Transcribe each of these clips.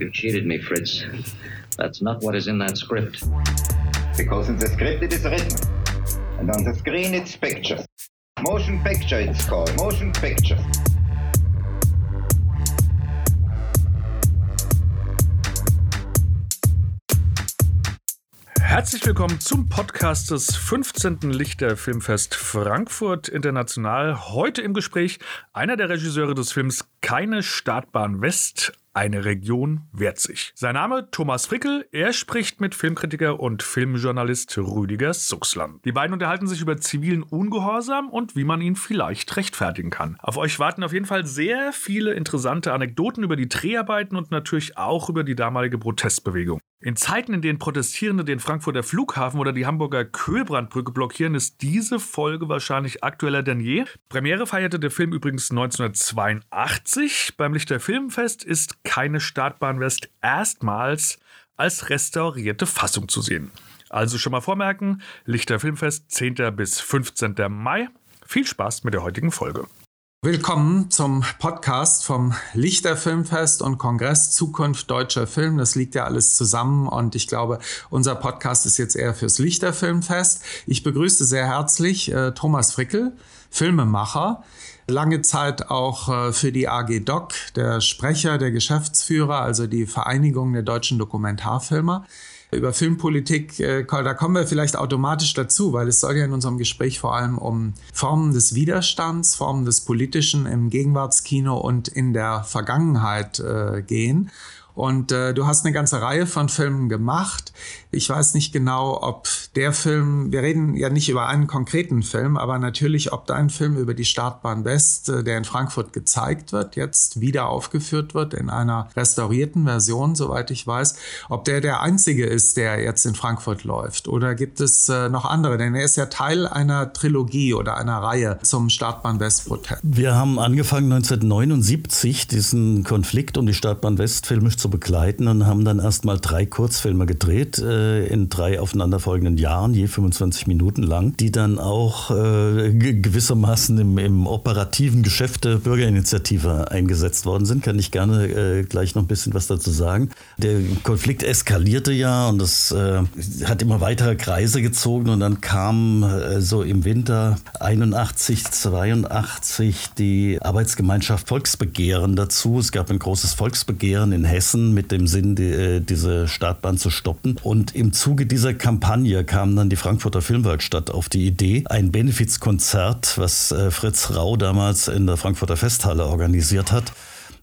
You cheated me, Fritz. That's not what is in that script. Because in the script it is written. And on the screen it's pictures. Motion picture it's called. Motion picture. Herzlich willkommen zum Podcast des 15. Lichter Filmfest Frankfurt International. Heute im Gespräch einer der Regisseure des Films Keine Startbahn West, eine Region wehrt sich. Sein Name Thomas Frickel. Er spricht mit Filmkritiker und Filmjournalist Rüdiger Suchsland. Die beiden unterhalten sich über zivilen Ungehorsam und wie man ihn vielleicht rechtfertigen kann. Auf euch warten auf jeden Fall sehr viele interessante Anekdoten über die Dreharbeiten und natürlich auch über die damalige Protestbewegung. In Zeiten, in denen Protestierende den Frankfurter Flughafen oder die Hamburger Köhlbrandbrücke blockieren, ist diese Folge wahrscheinlich aktueller denn je. Premiere feierte der Film übrigens 1982. Beim Lichter Filmfest ist keine Startbahn West erstmals als restaurierte Fassung zu sehen. Also schon mal vormerken, Lichter Filmfest 10. bis 15. Mai. Viel Spaß mit der heutigen Folge. Willkommen zum Podcast vom Lichter Filmfest und Kongress Zukunft deutscher Film. Das liegt ja alles zusammen und ich glaube, unser Podcast ist jetzt eher fürs Lichter Filmfest. Ich begrüße sehr herzlich äh, Thomas Frickel, Filmemacher, lange Zeit auch äh, für die AG Doc, der Sprecher, der Geschäftsführer, also die Vereinigung der deutschen Dokumentarfilmer über Filmpolitik, äh, da kommen wir vielleicht automatisch dazu, weil es soll ja in unserem Gespräch vor allem um Formen des Widerstands, Formen des Politischen im Gegenwartskino und in der Vergangenheit äh, gehen. Und äh, du hast eine ganze Reihe von Filmen gemacht. Ich weiß nicht genau, ob der Film, wir reden ja nicht über einen konkreten Film, aber natürlich, ob dein Film über die Startbahn West, äh, der in Frankfurt gezeigt wird, jetzt wieder aufgeführt wird in einer restaurierten Version, soweit ich weiß, ob der der einzige ist, der jetzt in Frankfurt läuft. Oder gibt es äh, noch andere? Denn er ist ja Teil einer Trilogie oder einer Reihe zum Startbahn West-Protest. Wir haben angefangen 1979 diesen Konflikt um die Startbahn West filmisch zu begleiten und haben dann erstmal drei Kurzfilme gedreht äh, in drei aufeinanderfolgenden Jahren, je 25 Minuten lang, die dann auch äh, gewissermaßen im, im, operativen Geschäft der Bürgerinitiative eingesetzt worden sind. Kann ich gerne äh, gleich noch ein bisschen was dazu sagen. Der Konflikt eskalierte ja und das äh, hat immer weitere Kreise gezogen und dann kam äh, so im Winter 81, 82 die Arbeitsgemeinschaft Volksbegehren dazu. Es gab ein großes Volksbegehren in Hessen mit dem Sinn, die, äh, diese Startbahn zu stoppen. Und und im Zuge dieser Kampagne kam dann die Frankfurter Filmwerkstatt auf die Idee, ein Benefizkonzert, was äh, Fritz Rau damals in der Frankfurter Festhalle organisiert hat,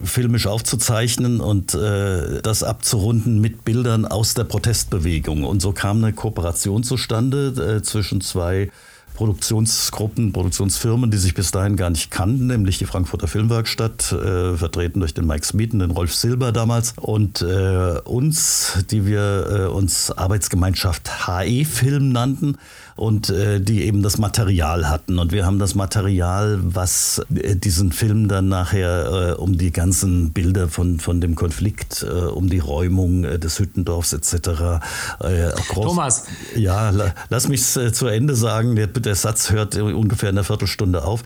filmisch aufzuzeichnen und äh, das abzurunden mit Bildern aus der Protestbewegung. Und so kam eine Kooperation zustande äh, zwischen zwei Produktionsgruppen, Produktionsfirmen, die sich bis dahin gar nicht kannten, nämlich die Frankfurter Filmwerkstatt, äh, vertreten durch den Mike Smeaton, den Rolf Silber damals, und äh, uns, die wir äh, uns Arbeitsgemeinschaft HE Film nannten und äh, die eben das Material hatten. Und wir haben das Material, was äh, diesen Film dann nachher äh, um die ganzen Bilder von, von dem Konflikt, äh, um die Räumung äh, des Hüttendorfs etc. Äh, Thomas. Ja, la, lass mich zu Ende sagen. Der, der Satz hört ungefähr in einer Viertelstunde auf.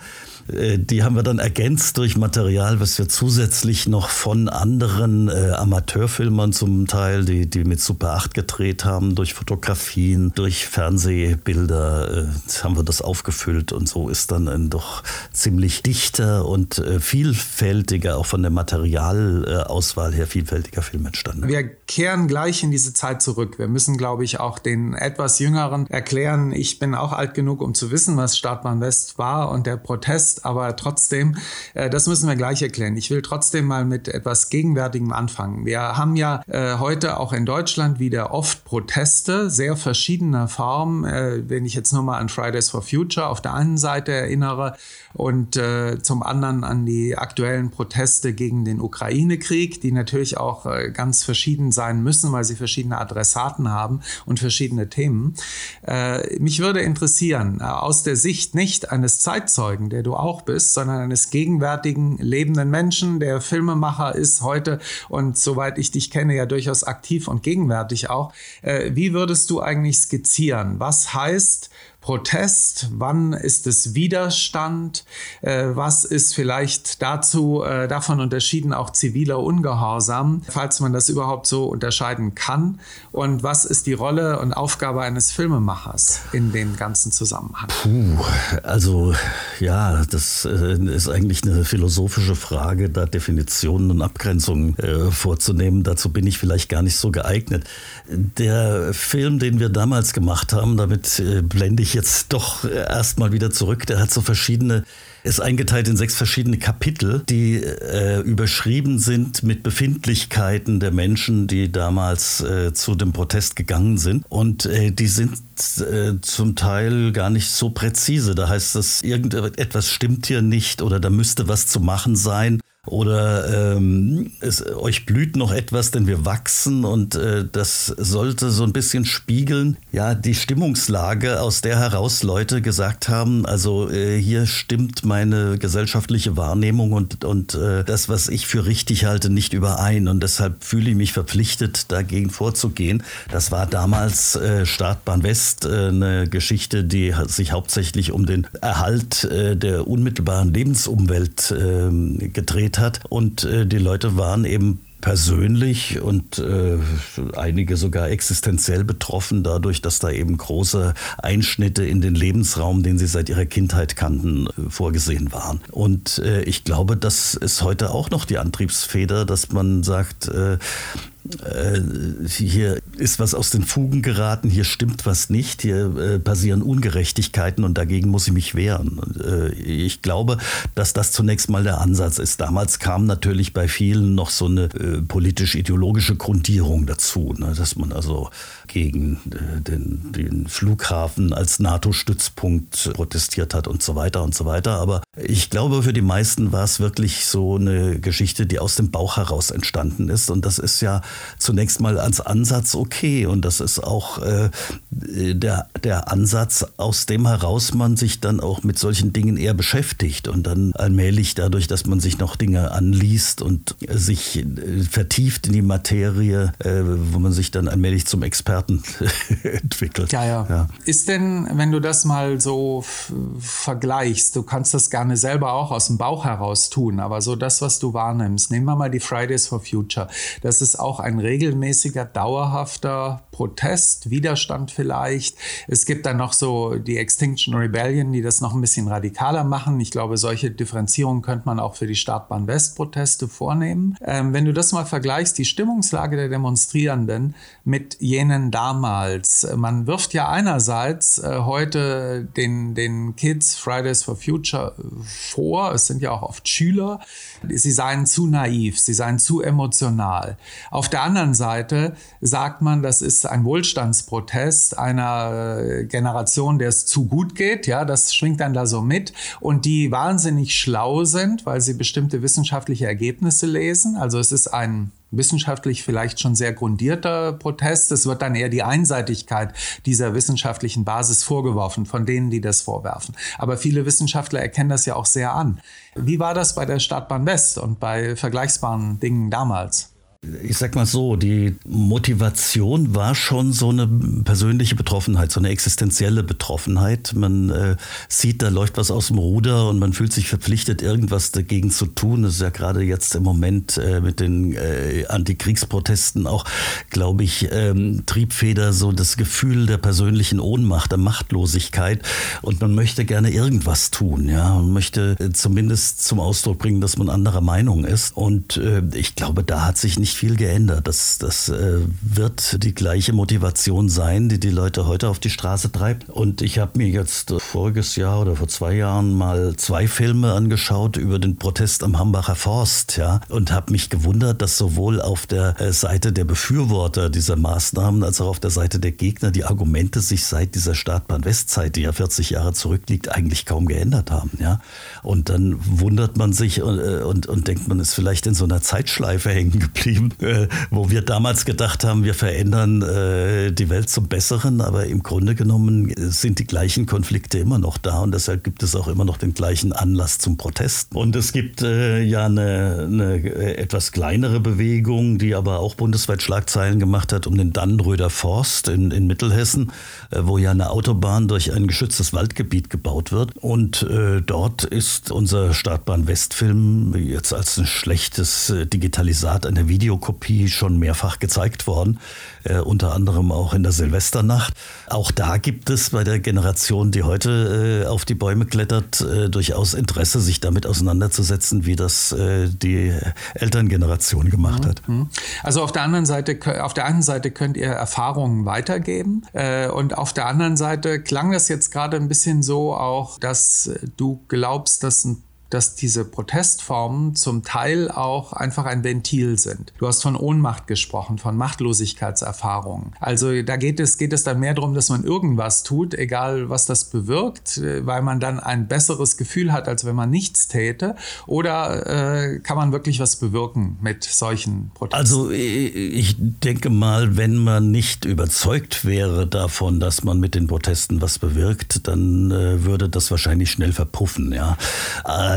Äh, die haben wir dann ergänzt durch Material, was wir zusätzlich noch von anderen äh, Amateurfilmern zum Teil, die, die mit Super 8 gedreht haben, durch Fotografien, durch Fernsehbilder, äh, haben wir das aufgefüllt und so ist dann ein doch ziemlich dichter und äh, vielfältiger, auch von der Materialauswahl her vielfältiger Film entstanden. Wir kehren gleich in diese Zeit zurück. Wir müssen, glaube ich, auch den etwas Jüngeren erklären. Ich bin auch alt genug, um zu wissen, was Startbahn West war und der Protest aber trotzdem, äh, das müssen wir gleich erklären. Ich will trotzdem mal mit etwas Gegenwärtigem anfangen. Wir haben ja äh, heute auch in Deutschland wieder oft Proteste sehr verschiedener Formen. Äh, wenn ich jetzt nur mal an Fridays for Future auf der einen Seite erinnere und äh, zum anderen an die aktuellen Proteste gegen den Ukraine-Krieg, die natürlich auch äh, ganz verschieden sein müssen, weil sie verschiedene Adressaten haben und verschiedene Themen. Äh, mich würde interessieren, aus der Sicht nicht eines Zeitzeugen, der du auch auch bist, sondern eines gegenwärtigen lebenden Menschen, der Filmemacher ist heute und soweit ich dich kenne, ja durchaus aktiv und gegenwärtig auch. Äh, wie würdest du eigentlich skizzieren? Was heißt Protest? Wann ist es Widerstand? Äh, was ist vielleicht dazu äh, davon unterschieden auch ziviler Ungehorsam, falls man das überhaupt so unterscheiden kann? Und was ist die Rolle und Aufgabe eines Filmemachers in dem ganzen Zusammenhang? Puh, also ja, das äh, ist eigentlich eine philosophische Frage, da Definitionen und Abgrenzungen äh, vorzunehmen. Dazu bin ich vielleicht gar nicht so geeignet. Der Film, den wir damals gemacht haben, damit äh, blende ich jetzt doch erstmal wieder zurück, der hat so verschiedene ist eingeteilt in sechs verschiedene Kapitel, die äh, überschrieben sind mit Befindlichkeiten der Menschen, die damals äh, zu dem Protest gegangen sind. Und äh, die sind äh, zum Teil gar nicht so präzise. Da heißt es, irgendetwas stimmt hier nicht oder da müsste was zu machen sein. Oder ähm, es, euch blüht noch etwas, denn wir wachsen und äh, das sollte so ein bisschen spiegeln, ja, die Stimmungslage, aus der heraus Leute gesagt haben, also äh, hier stimmt meine gesellschaftliche Wahrnehmung und, und äh, das, was ich für richtig halte, nicht überein und deshalb fühle ich mich verpflichtet, dagegen vorzugehen. Das war damals äh, Startbahn West, äh, eine Geschichte, die sich hauptsächlich um den Erhalt äh, der unmittelbaren Lebensumwelt äh, gedreht hat. Und äh, die Leute waren eben persönlich und äh, einige sogar existenziell betroffen dadurch, dass da eben große Einschnitte in den Lebensraum, den sie seit ihrer Kindheit kannten, äh, vorgesehen waren. Und äh, ich glaube, das ist heute auch noch die Antriebsfeder, dass man sagt, äh, äh, hier ist was aus den Fugen geraten, hier stimmt was nicht, hier äh, passieren Ungerechtigkeiten und dagegen muss ich mich wehren. Äh, ich glaube, dass das zunächst mal der Ansatz ist. Damals kam natürlich bei vielen noch so eine politisch-ideologische Grundierung dazu, ne, dass man also gegen äh, den, den Flughafen als NATO-Stützpunkt protestiert hat und so weiter und so weiter. Aber ich glaube, für die meisten war es wirklich so eine Geschichte, die aus dem Bauch heraus entstanden ist. Und das ist ja zunächst mal als Ansatz okay. Und das ist auch äh, der, der Ansatz, aus dem heraus man sich dann auch mit solchen Dingen eher beschäftigt und dann allmählich dadurch, dass man sich noch Dinge anliest und sich äh, vertieft in die Materie, äh, wo man sich dann allmählich zum Experten entwickelt. Ja, ja, ja. Ist denn, wenn du das mal so vergleichst, du kannst das gerne selber auch aus dem Bauch heraus tun, aber so das, was du wahrnimmst, nehmen wir mal die Fridays for Future. Das ist auch ein regelmäßiger, dauerhafter Protest, Widerstand vielleicht. Es gibt dann noch so die Extinction Rebellion, die das noch ein bisschen radikaler machen. Ich glaube, solche Differenzierungen könnte man auch für die Startbahn West-Proteste vornehmen. Ähm, wenn du das mal vergleichst, die Stimmungslage der Demonstrierenden mit jenen damals. Man wirft ja einerseits äh, heute den, den Kids Fridays for Future vor, es sind ja auch oft Schüler, sie seien zu naiv, sie seien zu emotional. Auf der anderen Seite sagt man, das ist ein Wohlstandsprotest einer äh, Generation, der es zu gut geht, ja, das schwingt dann da so mit und die wahnsinnig schlau sind, weil sie bestimmte wissenschaftliche Ergebnisse lesen. Also es ist ein wissenschaftlich vielleicht schon sehr grundierter Protest. Es wird dann eher die Einseitigkeit dieser wissenschaftlichen Basis vorgeworfen von denen, die das vorwerfen. Aber viele Wissenschaftler erkennen das ja auch sehr an. Wie war das bei der Stadtbahn West und bei vergleichbaren Dingen damals? Ich sag mal so, die Motivation war schon so eine persönliche Betroffenheit, so eine existenzielle Betroffenheit. Man äh, sieht, da läuft was aus dem Ruder und man fühlt sich verpflichtet, irgendwas dagegen zu tun. Das ist ja gerade jetzt im Moment äh, mit den äh, Antikriegsprotesten auch, glaube ich, ähm, Triebfeder, so das Gefühl der persönlichen Ohnmacht, der Machtlosigkeit. Und man möchte gerne irgendwas tun, ja. Man möchte äh, zumindest zum Ausdruck bringen, dass man anderer Meinung ist. Und äh, ich glaube, da hat sich nicht nicht viel geändert. Das, das äh, wird die gleiche Motivation sein, die die Leute heute auf die Straße treibt. Und ich habe mir jetzt voriges Jahr oder vor zwei Jahren mal zwei Filme angeschaut über den Protest am Hambacher Forst, ja, und habe mich gewundert, dass sowohl auf der äh, Seite der Befürworter dieser Maßnahmen als auch auf der Seite der Gegner die Argumente sich seit dieser Startbahn-Westzeit, die ja 40 Jahre zurückliegt, eigentlich kaum geändert haben, ja. Und dann wundert man sich und, äh, und, und denkt, man ist vielleicht in so einer Zeitschleife hängen geblieben geschrieben, äh, wo wir damals gedacht haben, wir verändern äh, die Welt zum Besseren, aber im Grunde genommen sind die gleichen Konflikte immer noch da und deshalb gibt es auch immer noch den gleichen Anlass zum Protest. Und es gibt äh, ja eine, eine, etwas kleinere Bewegung, die aber auch bundesweit Schlagzeilen gemacht hat, um den Dannenröder Forst in, in Mittelhessen, äh, wo ja eine Autobahn durch ein geschütztes Waldgebiet gebaut wird. Und äh, dort ist unser Startbahn Westfilm jetzt als ein schlechtes äh, Digitalisat einer Videokopie schon mehrfach gezeigt worden, äh, unter anderem auch in der Silvesternacht. Auch da gibt es bei der Generation, die heute äh, auf die Bäume klettert, äh, durchaus Interesse, sich damit auseinanderzusetzen, wie das äh, die Elterngeneration gemacht hat. Mhm. Also auf der anderen Seite, auf der einen Seite könnt ihr Erfahrungen weitergeben äh, und auf der anderen Seite klang das jetzt gerade ein bisschen so auch, dass du glaubst, dass ein dass diese Protestformen zum Teil auch einfach ein Ventil sind. Du hast von Ohnmacht gesprochen, von Machtlosigkeitserfahrungen. Also da geht es, geht es dann mehr darum, dass man irgendwas tut, egal was das bewirkt, weil man dann ein besseres Gefühl hat, als wenn man nichts täte. Oder äh, kann man wirklich was bewirken mit solchen Protesten? Also ich denke mal, wenn man nicht überzeugt wäre davon, dass man mit den Protesten was bewirkt, dann äh, würde das wahrscheinlich schnell verpuffen. Ja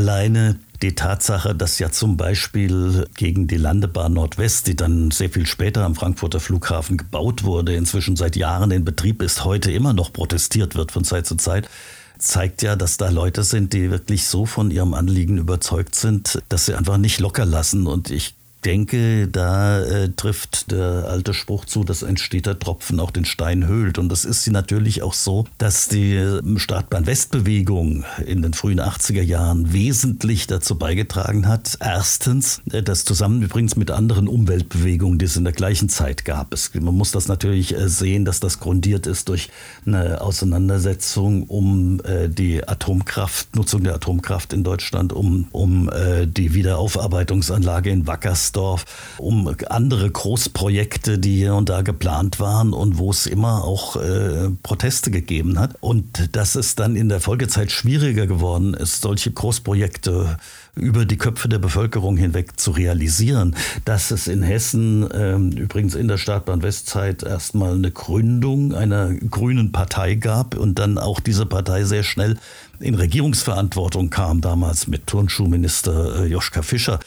alleine die Tatsache, dass ja zum Beispiel gegen die Landebahn Nordwest, die dann sehr viel später am Frankfurter Flughafen gebaut wurde, inzwischen seit Jahren in Betrieb ist, heute immer noch protestiert wird von Zeit zu Zeit, zeigt ja, dass da Leute sind, die wirklich so von ihrem Anliegen überzeugt sind, dass sie einfach nicht locker lassen. Und ich denke, da äh, trifft der alte Spruch zu, dass ein steter Tropfen auch den Stein höhlt. Und das ist natürlich auch so, dass die ähm, Startbahn-West-Bewegung in den frühen 80er Jahren wesentlich dazu beigetragen hat. Erstens, äh, das zusammen übrigens mit anderen Umweltbewegungen, die es in der gleichen Zeit gab. Es, man muss das natürlich äh, sehen, dass das grundiert ist durch eine Auseinandersetzung um äh, die Atomkraft, Nutzung der Atomkraft in Deutschland, um, um äh, die Wiederaufarbeitungsanlage in Wackers Wilmersdorf, um andere Großprojekte, die hier und da geplant waren und wo es immer auch äh, Proteste gegeben hat. Und dass es dann in der Folgezeit schwieriger geworden ist, solche Großprojekte über die Köpfe der Bevölkerung hinweg zu realisieren. Dass es in Hessen ähm, übrigens in der Startbahn-Westzeit erstmal eine Gründung einer grünen Partei gab und dann auch diese Partei sehr schnell in Regierungsverantwortung kam, damals mit Turnschuhminister äh, Joschka Fischer.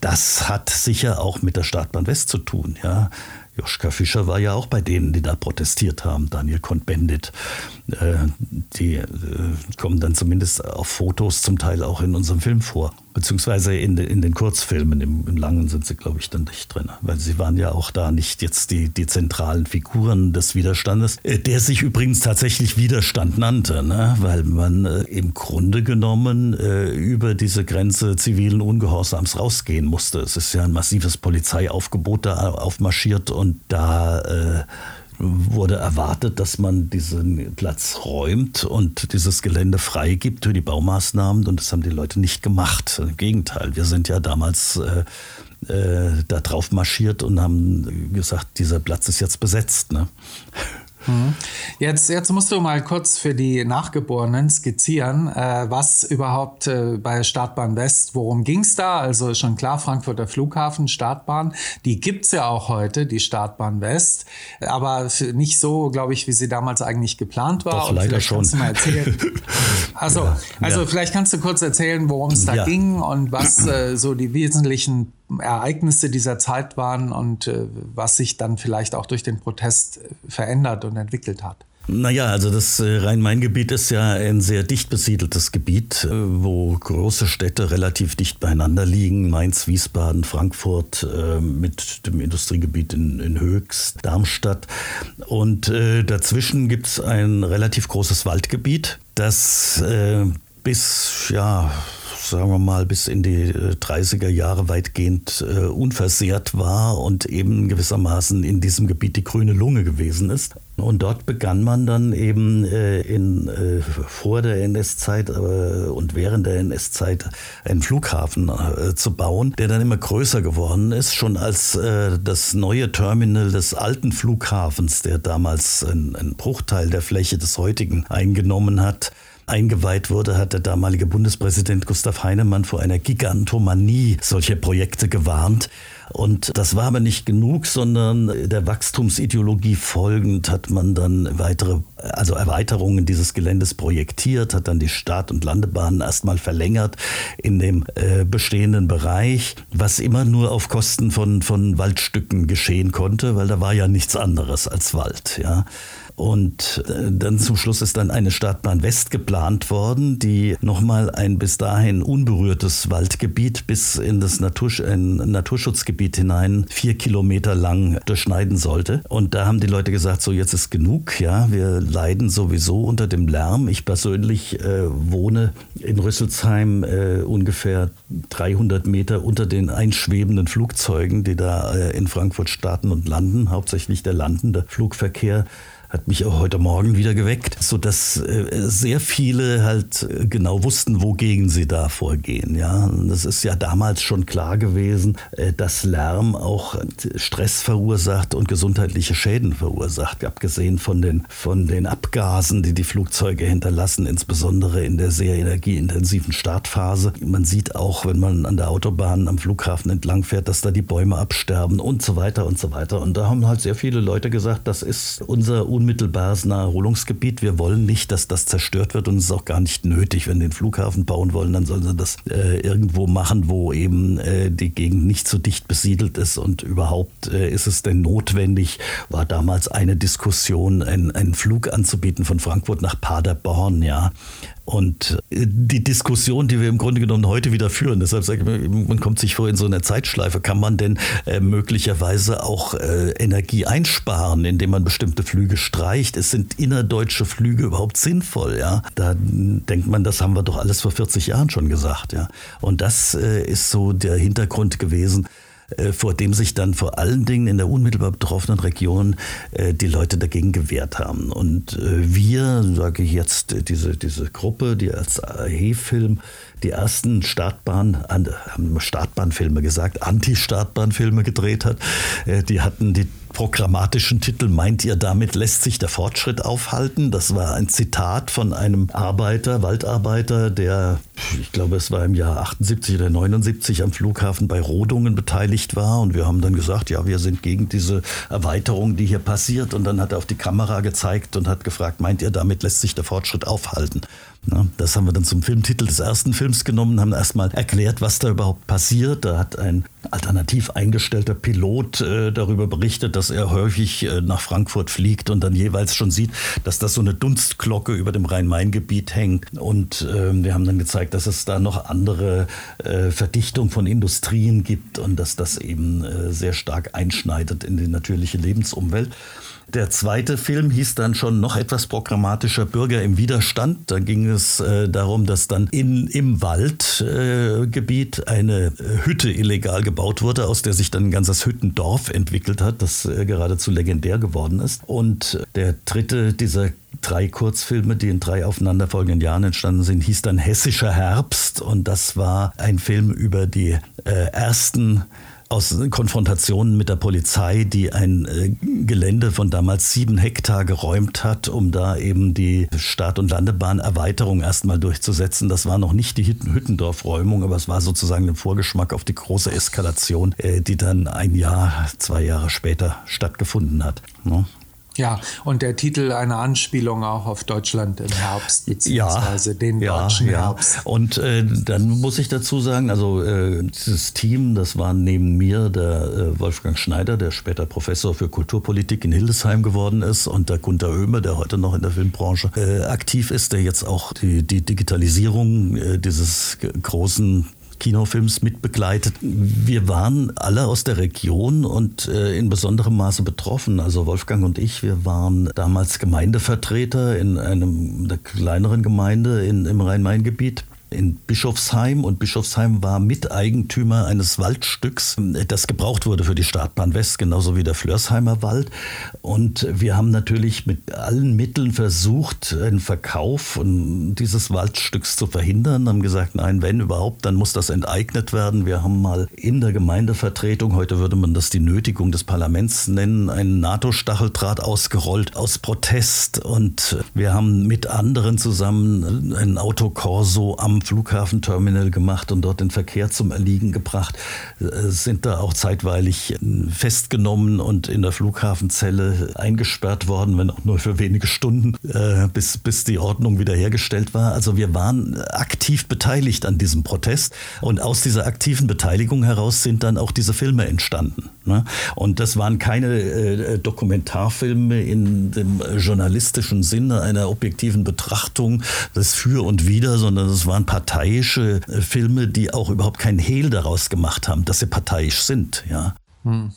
Das hat sicher auch mit der Startbahn West zu tun. Ja. Joschka Fischer war ja auch bei denen, die da protestiert haben, Daniel Cohn-Bendit. Äh, die äh, kommen dann zumindest auf Fotos zum Teil auch in unserem Film vor. Beziehungsweise in, in den Kurzfilmen, im, im Langen sind sie, glaube ich, dann nicht drin. Weil sie waren ja auch da nicht jetzt die, die zentralen Figuren des Widerstandes, äh, der sich übrigens tatsächlich Widerstand nannte, ne? weil man im Grunde genommen über diese Grenze zivilen Ungehorsams rausgehen musste. Es ist ja ein massives Polizeiaufgebot da aufmarschiert und da äh, wurde erwartet, dass man diesen Platz räumt und dieses Gelände freigibt für die Baumaßnahmen. Und das haben die Leute nicht gemacht. Im Gegenteil, wir sind ja damals äh, äh, da drauf marschiert und haben gesagt, dieser Platz ist jetzt besetzt. Ne? Mhm. Jetzt, jetzt musst du mal kurz für die Nachgeborenen skizzieren, äh, was überhaupt äh, bei Startbahn West, worum ging es da? Also schon klar, Frankfurter Flughafen, Startbahn, die gibt es ja auch heute, die Startbahn West, aber nicht so, glaube ich, wie sie damals eigentlich geplant war. Doch, leider schon. Kannst du mal erzählen. Also, ja, also ja. vielleicht kannst du kurz erzählen, worum es da ja. ging und was äh, so die wesentlichen Ereignisse dieser Zeit waren und äh, was sich dann vielleicht auch durch den Protest äh, verändert und entwickelt hat. Naja, also das äh, Rhein-Main-Gebiet ist ja ein sehr dicht besiedeltes Gebiet, äh, wo große Städte relativ dicht beieinander liegen. Mainz, Wiesbaden, Frankfurt mit dem Industriegebiet in, in Höchst, Darmstadt. Und äh, dazwischen gibt es ein relativ großes Waldgebiet, das äh, bis, ja, sagen wir mal, bis in die 30er äh, Jahre weitgehend äh, unversehrt war und eben gewissermaßen in diesem Gebiet die grüne Lunge gewesen ist. Und dort begann man dann eben äh, in, äh, vor der NS-Zeit äh, und während der NS-Zeit einen Flughafen äh, zu bauen, der dann immer größer geworden ist, schon als das neue Terminal des alten Flughafens, der damals einen Bruchteil der Fläche des heutigen eingenommen hat, eingeweiht wurde, hat der damalige Bundespräsident Gustav Heinemann vor einer Gigantomanie solcher Projekte gewarnt. Und das war aber nicht genug, sondern der Wachstumsideologie folgend hat man dann weitere, also Erweiterungen dieses Geländes projektiert, hat dann die Start- und Landebahnen erstmal verlängert in dem äh, bestehenden Bereich, was immer nur auf Kosten von, von Waldstücken geschehen konnte, weil da war ja nichts anderes als Wald, ja. Und äh, dann zum Schluss ist dann eine Startbahn West geplant worden, die nochmal ein bis dahin unberührtes Waldgebiet bis in das Natur, ein Naturschutzgebiet hinein vier Kilometer lang durchschneiden sollte. Und da haben die Leute gesagt, so jetzt ist genug, ja, wir leiden sowieso unter dem Lärm. Ich persönlich äh, wohne in Rüsselsheim äh, ungefähr 300 Meter unter den einschwebenden Flugzeugen, die da äh, in Frankfurt starten und landen, hauptsächlich der landende Flugverkehr hat mich auch heute Morgen wieder geweckt, so dass äh, sehr viele halt äh, genau wussten, wogegen sie da vorgehen. Ja, das ist ja damals schon klar gewesen, äh, dass Lärm auch Stress verursacht und gesundheitliche Schäden verursacht, abgesehen von den von den Abgasen, die die Flugzeuge hinterlassen, insbesondere in der sehr energieintensiven Startphase. Man sieht auch, wenn man an der Autobahn am Flughafen entlang fährt, dass da die Bäume absterben und so weiter und so weiter. Und da haben halt sehr viele Leute gesagt, das ist unser unmittelbares Naherholungsgebiet. Wir wollen nicht, dass das zerstört wird und es ist auch gar nicht nötig. Wenn den Flughafen bauen wollen, dann sollen sie das äh, irgendwo machen, wo eben äh, die Gegend nicht so dicht besiedelt ist und überhaupt äh, ist es denn notwendig, war damals eine Diskussion, einen Flug anzubieten von Frankfurt nach Paderborn, ja. Und äh, die Diskussion, die wir im Grunde genommen heute wieder führen, deshalb sage ich, man kommt sich vor in so einer Zeitschleife, kann man denn äh, möglicherweise auch äh, Energie einsparen, indem man bestimmte Flüge streicht? Es sind innerdeutsche Flüge überhaupt sinnvoll, ja? Da denkt man, das haben wir doch alles vor 40 Jahren schon gesagt, ja. Und das ist so der Hintergrund gewesen, vor dem sich dann vor allen Dingen in der unmittelbar betroffenen Region äh, die Leute dagegen gewehrt haben. Und äh, wir, sage ich jetzt, diese, diese Gruppe, die als AE-Film die ersten Startbahn, haben Startbahnfilme gesagt, Anti-Startbahnfilme gedreht hat, die hatten die programmatischen Titel Meint ihr, damit lässt sich der Fortschritt aufhalten? Das war ein Zitat von einem Arbeiter, Waldarbeiter, der, ich glaube, es war im Jahr 78 oder 79 am Flughafen bei Rodungen beteiligt war. Und wir haben dann gesagt, ja, wir sind gegen diese Erweiterung, die hier passiert. Und dann hat er auf die Kamera gezeigt und hat gefragt, meint ihr, damit lässt sich der Fortschritt aufhalten? Na, das haben wir dann zum Filmtitel des ersten Films genommen, haben erstmal erklärt, was da überhaupt passiert. Da hat ein alternativ eingestellter Pilot äh, darüber berichtet, dass er häufig äh, nach Frankfurt fliegt und dann jeweils schon sieht, dass da so eine Dunstglocke über dem Rhein-Main-Gebiet hängt. Und äh, wir haben dann gezeigt, dass es da noch andere äh, Verdichtung von Industrien gibt und dass das eben äh, sehr stark einschneidet in die natürliche Lebensumwelt. Der zweite Film hieß dann schon noch etwas programmatischer Bürger im Widerstand. Da ging es äh, darum, dass dann in, im Waldgebiet äh, eine Hütte illegal gebaut wurde, aus der sich dann ein ganzes Hüttendorf entwickelt hat, das äh, geradezu legendär geworden ist. Und der dritte dieser drei Kurzfilme, die in drei aufeinanderfolgenden Jahren entstanden sind, hieß dann Hessischer Herbst. Und das war ein Film über die äh, ersten aus Konfrontationen mit der Polizei, die ein äh, Gelände von damals sieben Hektar geräumt hat, um da eben die Start- und Landebahnerweiterung erstmal durchzusetzen. Das war noch nicht die Hüttendorf-Räumung, aber es war sozusagen ein Vorgeschmack auf die große Eskalation, äh, die dann ein Jahr, zwei Jahre später stattgefunden hat. Ne? Ja, und der Titel eine Anspielung auch auf Deutschland im Herbst, beziehungsweise ja, den deutschen ja. Herbst. Und äh, dann muss ich dazu sagen, also äh, dieses Team, das war neben mir der äh, Wolfgang Schneider, der später Professor für Kulturpolitik in Hildesheim geworden ist, und der Gunter Oehme, der heute noch in der Filmbranche äh, aktiv ist, der jetzt auch die, die Digitalisierung äh, dieses großen Kinofilms mitbegleitet. Wir waren alle aus der Region und äh, in besonderem Maße betroffen. Also Wolfgang und ich, wir waren damals Gemeindevertreter in einem der kleineren Gemeinde in, im Rhein-Main-Gebiet in Bischofsheim und Bischofsheim war Miteigentümer eines Waldstücks, das gebraucht wurde für die Startbahn West, genauso wie der Flörsheimer Wald. Und wir haben natürlich mit allen Mitteln versucht, einen Verkauf dieses Waldstücks zu verhindern, haben gesagt, nein, wenn überhaupt, dann muss das enteignet werden. Wir haben mal in der Gemeindevertretung, heute würde man das die Nötigung des Parlaments nennen, einen NATO-Stacheldraht ausgerollt aus Protest und wir haben mit anderen zusammen ein Autokorso am Flughafenterminal gemacht und dort den Verkehr zum Erliegen gebracht, äh, sind da auch zeitweilig festgenommen und in der Flughafenzelle eingesperrt worden, wenn auch nur für wenige Stunden, äh, bis, bis die Ordnung wiederhergestellt war. Also wir waren aktiv beteiligt an diesem Protest und aus dieser aktiven Beteiligung heraus sind dann auch diese Filme entstanden. Ne? Und das waren keine äh, Dokumentarfilme in dem journalistischen Sinne einer objektiven Betrachtung des Für und Wider, sondern es waren parteiische äh, Filme, die auch überhaupt keinen Hehl daraus gemacht haben, dass sie parteiisch sind. Ja. Mhm.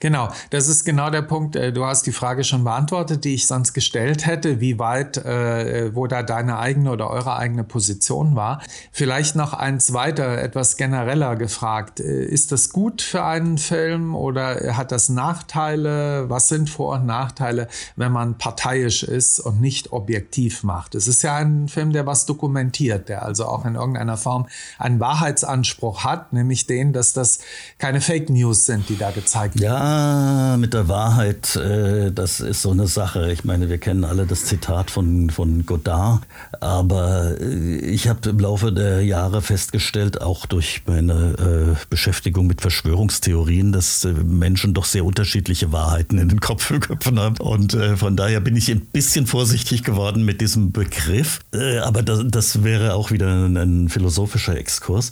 Genau, das ist genau der Punkt. Äh, du hast die Frage schon beantwortet, die ich sonst gestellt hätte, wie weit, äh, wo da deine eigene oder eure eigene Position war. Vielleicht noch eins weiter, etwas genereller gefragt. Äh, ist das gut für einen Film oder hat das Nachteile? Was sind Vor- und Nachteile, wenn man parteiisch ist und nicht objektiv macht? Es ist ja ein Film, der was dokumentiert, der also auch in irgendeiner Form einen Wahrheitsanspruch hat, nämlich den, dass das keine Fake News sind die da gezeigt werden. Ja, mit der Wahrheit, äh, das ist so eine Sache. Ich meine, wir kennen alle das Zitat von, von Godard, aber äh, ich habe im Laufe der Jahre festgestellt, auch durch meine äh, Beschäftigung mit Verschwörungstheorien, dass äh, Menschen doch sehr unterschiedliche Wahrheiten in den Kopfköpfen haben. Und äh, von daher bin ich ein bisschen vorsichtig geworden mit diesem Begriff. Äh, aber das, das wäre auch wieder ein philosophischer Exkurs.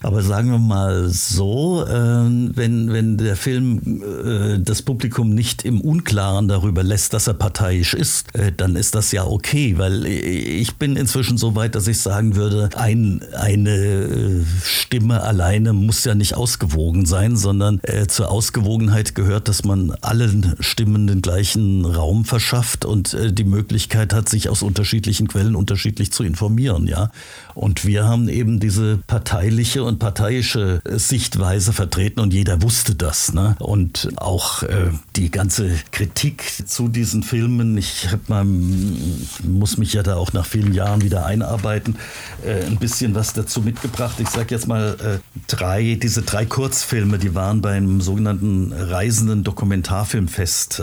Aber sagen wir mal so, äh, wenn, wenn der Film äh, das Publikum nicht im Unklaren darüber lässt, dass er parteiisch ist, äh, dann ist das ja okay, weil ich bin inzwischen so weit, dass ich sagen würde, ein, eine äh, Stimme alleine muss ja nicht ausgewogen sein, sondern zur Ausgewogenheit gehört, dass man allen Stimmen den gleichen Raum verschafft und die Möglichkeit hat, sich aus unterschiedlichen Quellen unterschiedlich zu informieren, ja. Und wir haben eben diese parteiliche und parteiische Sichtweise vertreten und jeder wusste das. Ne? Und auch äh, die ganze Kritik zu diesen Filmen, ich mal, muss mich ja da auch nach vielen Jahren wieder einarbeiten, äh, ein bisschen was dazu mitgebracht. Ich sage jetzt mal äh, drei, diese drei Kurzfilme, die waren beim sogenannten Reisenden Dokumentarfilmfest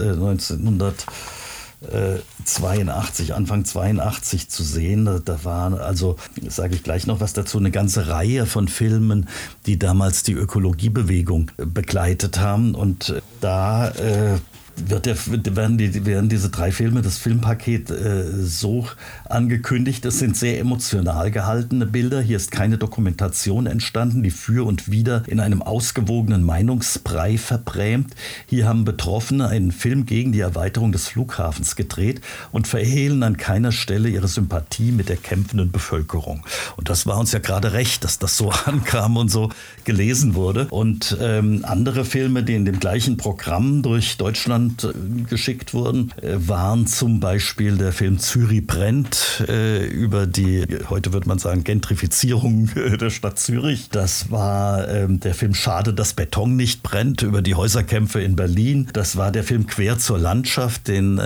äh, 1900 82, Anfang 82 zu sehen. Da, war also, sage ich gleich noch was dazu, eine ganze Reihe von Filmen, die damals die Ökologiebewegung begleitet haben. Und da äh, wird der, werden, die, werden diese drei Filme, das Filmpaket äh, so angekündigt. Das sind sehr emotional gehaltene Bilder. Hier ist keine Dokumentation entstanden, die für und wider in einem ausgewogenen Meinungsbrei verbrämt. Hier haben Betroffene einen Film gegen die Erweiterung des Flughafens gedreht und verhehlen an keiner Stelle ihre Sympathie mit der kämpfenden Bevölkerung. Und das war uns ja gerade recht, dass das so ankam und so gelesen wurde. Und ähm, andere Filme, die in dem gleichen Programm durch Deutschland Deutschland äh, geschickt wurden, äh, waren zum Beispiel der Film Zürich brennt äh, über die, heute würde man sagen, Gentrifizierung der Stadt Zürich. Das war ähm, der Film Schade, dass Beton nicht brennt über die Häuserkämpfe in Berlin. Das war der Film Quer zur Landschaft, den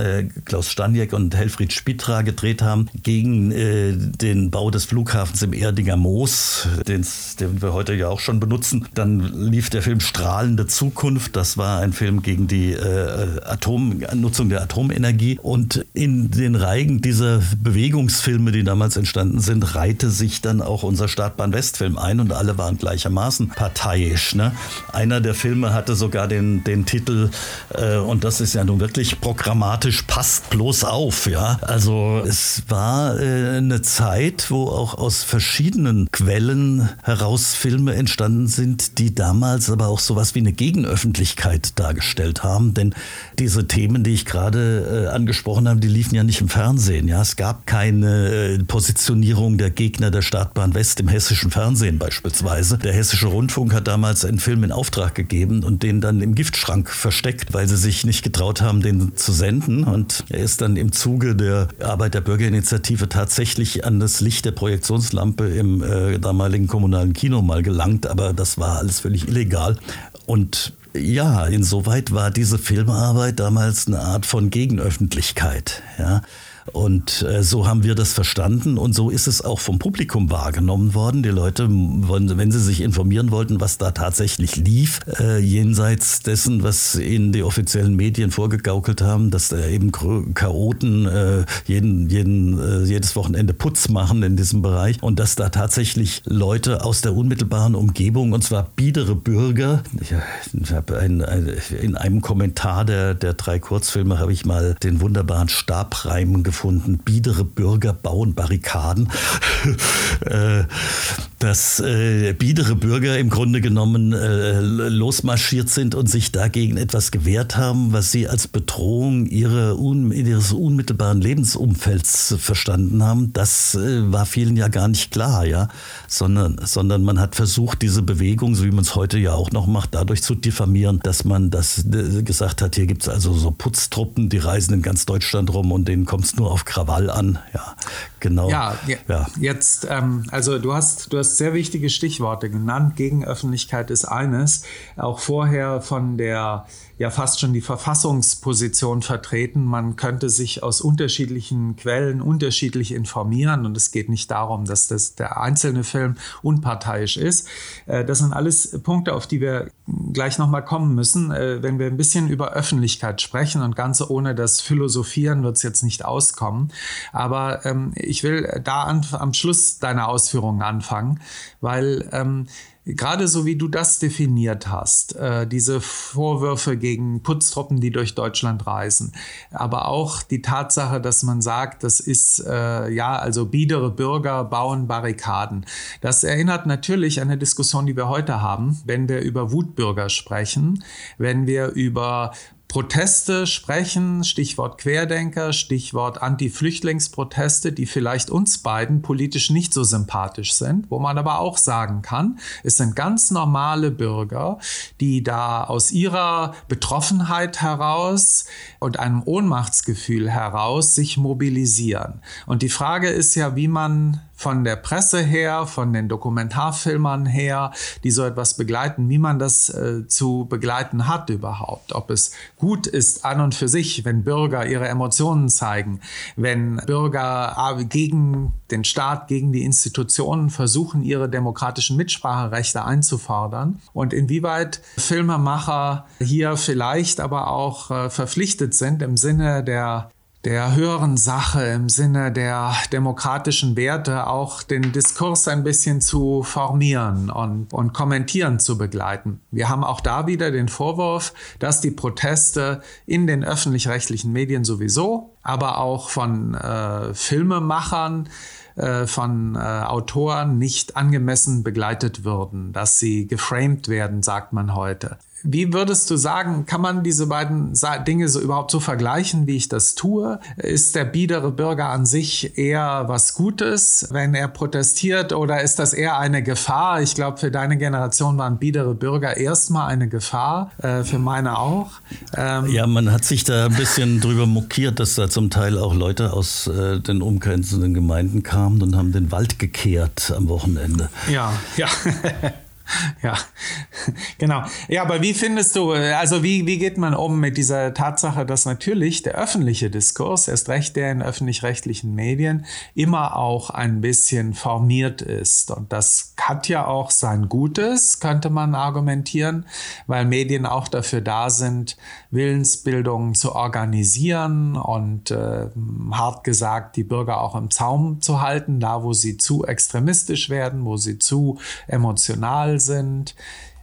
Klaus Staniek und Helfried Spitra gedreht haben, gegen den Bau des Flughafens im Erdinger Moos, den, wir heute ja auch schon benutzen. Dann lief der Film Strahlende Zukunft. Das war ein Film gegen die Atom, Nutzung der Atomenergie. Und in den Reigen dieser Bewegungsfilme, die damals entstanden sind, reihte sich dann auch unser Startbahn-Westfilm ein und alle waren gleichermaßen parteiisch. Ne? Einer der Filme hatte sogar den, den Titel, äh, und das ist ja nun wirklich programmatisch, passt bloß auf. Ja? Also es war äh, eine Zeit, wo auch aus verschiedenen Quellen heraus Filme entstanden sind, die damals aber auch sowas wie eine Gegenöffentlichkeit dargestellt haben. Denn diese Themen, die ich gerade äh, angesprochen habe, die liefen ja nicht im Fernsehen. Ja, es gab keine äh, Positionierung der Gegner der Startbahn West im hessischen Fernsehen beispielsweise. Der hessische Rundfunk hat damals einen Film in Auftrag gegeben und den dann im Giftschrank versteckt, weil sie sich nicht getraut haben, den zu senden. Und er ist dann im Zuge der Arbeit der Bürgerinitiative tatsächlich an das Licht der Projektionslampe im äh, damaligen kommunalen Kino mal gelangt, aber das war alles völlig illegal. Und ja, insoweit war diese Filmarbeit damals eine Art von Gegenöffentlichkeit. Ja. Und äh, so haben wir das verstanden und so ist es auch vom Publikum wahrgenommen worden. Die Leute, wenn sie sich informieren wollten, was da tatsächlich lief, äh, jenseits dessen, was ihnen die offiziellen Medien vorgegaukelt haben, dass da eben Chaoten äh, jeden, jeden, jedes Wochenende Putz machen in diesem Bereich und dass da tatsächlich Leute aus der unmittelbaren Umgebung, und zwar biedere Bürger, ich habe ein, ein, in einem Kommentar der, der drei Kurzfilme habe ich mal den wunderbaren Stabreim gefunden, biedere Bürger bauen Barrikaden. Äh, dass äh, biedere Bürger im Grunde genommen äh, losmarschiert sind und sich dagegen etwas gewehrt haben, was sie als Bedrohung ihre un ihres unmittelbaren Lebensumfelds verstanden haben, das äh, war vielen ja gar nicht klar, ja, sondern, sondern man hat versucht, diese Bewegung, so wie man es heute ja auch noch macht, dadurch zu diffamieren, dass man das äh, gesagt hat, hier gibt es also so Putztruppen, die reisen in ganz Deutschland rum und denen kommt es nur auf Krawall an, ja, genau. Ja, ja. jetzt, ähm, also du hast, du hast hast sehr wichtige Stichworte genannt. Gegenöffentlichkeit ist eines. Auch vorher von der ja fast schon die Verfassungsposition vertreten. Man könnte sich aus unterschiedlichen Quellen unterschiedlich informieren und es geht nicht darum, dass das der einzelne Film unparteiisch ist. Äh, das sind alles Punkte, auf die wir gleich nochmal kommen müssen. Äh, wenn wir ein bisschen über Öffentlichkeit sprechen und ganz ohne das Philosophieren wird es jetzt nicht auskommen. Aber ähm, ich will da am Schluss deiner Ausführungen anfangen, weil ähm, gerade so wie du das definiert hast, äh, diese Vorwürfe gegen Putztruppen, die durch Deutschland reisen, aber auch die Tatsache, dass man sagt, das ist äh, ja, also biedere Bürger bauen Barrikaden. Das erinnert natürlich an eine Diskussion, die wir heute haben, wenn wir über Wutbürger sprechen, wenn wir über Proteste sprechen, Stichwort Querdenker, Stichwort Anti-Flüchtlingsproteste, die vielleicht uns beiden politisch nicht so sympathisch sind, wo man aber auch sagen kann, es sind ganz normale Bürger, die da aus ihrer Betroffenheit heraus und einem Ohnmachtsgefühl heraus sich mobilisieren. Und die Frage ist ja, wie man von der Presse her, von den Dokumentarfilmern her, die so etwas begleiten, wie man das äh, zu begleiten hat überhaupt. Ob es gut ist an und für sich, wenn Bürger ihre Emotionen zeigen, wenn Bürger äh, gegen den Staat, gegen die Institutionen versuchen, ihre demokratischen Mitspracherechte einzufordern und inwieweit Filmemacher hier vielleicht aber auch äh, verpflichtet sind im Sinne der der höheren Sache im Sinne der demokratischen Werte auch den Diskurs ein bisschen zu formieren und, und kommentieren zu begleiten. Wir haben auch da wieder den Vorwurf, dass die Proteste in den öffentlich-rechtlichen Medien sowieso, aber auch von äh, Filmemachern, äh, von äh, Autoren nicht angemessen begleitet würden, dass sie geframed werden, sagt man heute. Wie würdest du sagen, kann man diese beiden Dinge so überhaupt so vergleichen, wie ich das tue? Ist der biedere Bürger an sich eher was Gutes, wenn er protestiert, oder ist das eher eine Gefahr? Ich glaube, für deine Generation waren biedere Bürger erstmal eine Gefahr, äh, für meine auch. Ähm ja, man hat sich da ein bisschen drüber mokiert, dass da zum Teil auch Leute aus äh, den umgrenzenden Gemeinden kamen und haben den Wald gekehrt am Wochenende. Ja, ja. Ja, genau. Ja, aber wie findest du, also wie, wie geht man um mit dieser Tatsache, dass natürlich der öffentliche Diskurs, erst recht der in öffentlich-rechtlichen Medien, immer auch ein bisschen formiert ist. Und das hat ja auch sein Gutes, könnte man argumentieren, weil Medien auch dafür da sind, Willensbildung zu organisieren und äh, hart gesagt, die Bürger auch im Zaum zu halten, da wo sie zu extremistisch werden, wo sie zu emotional sind,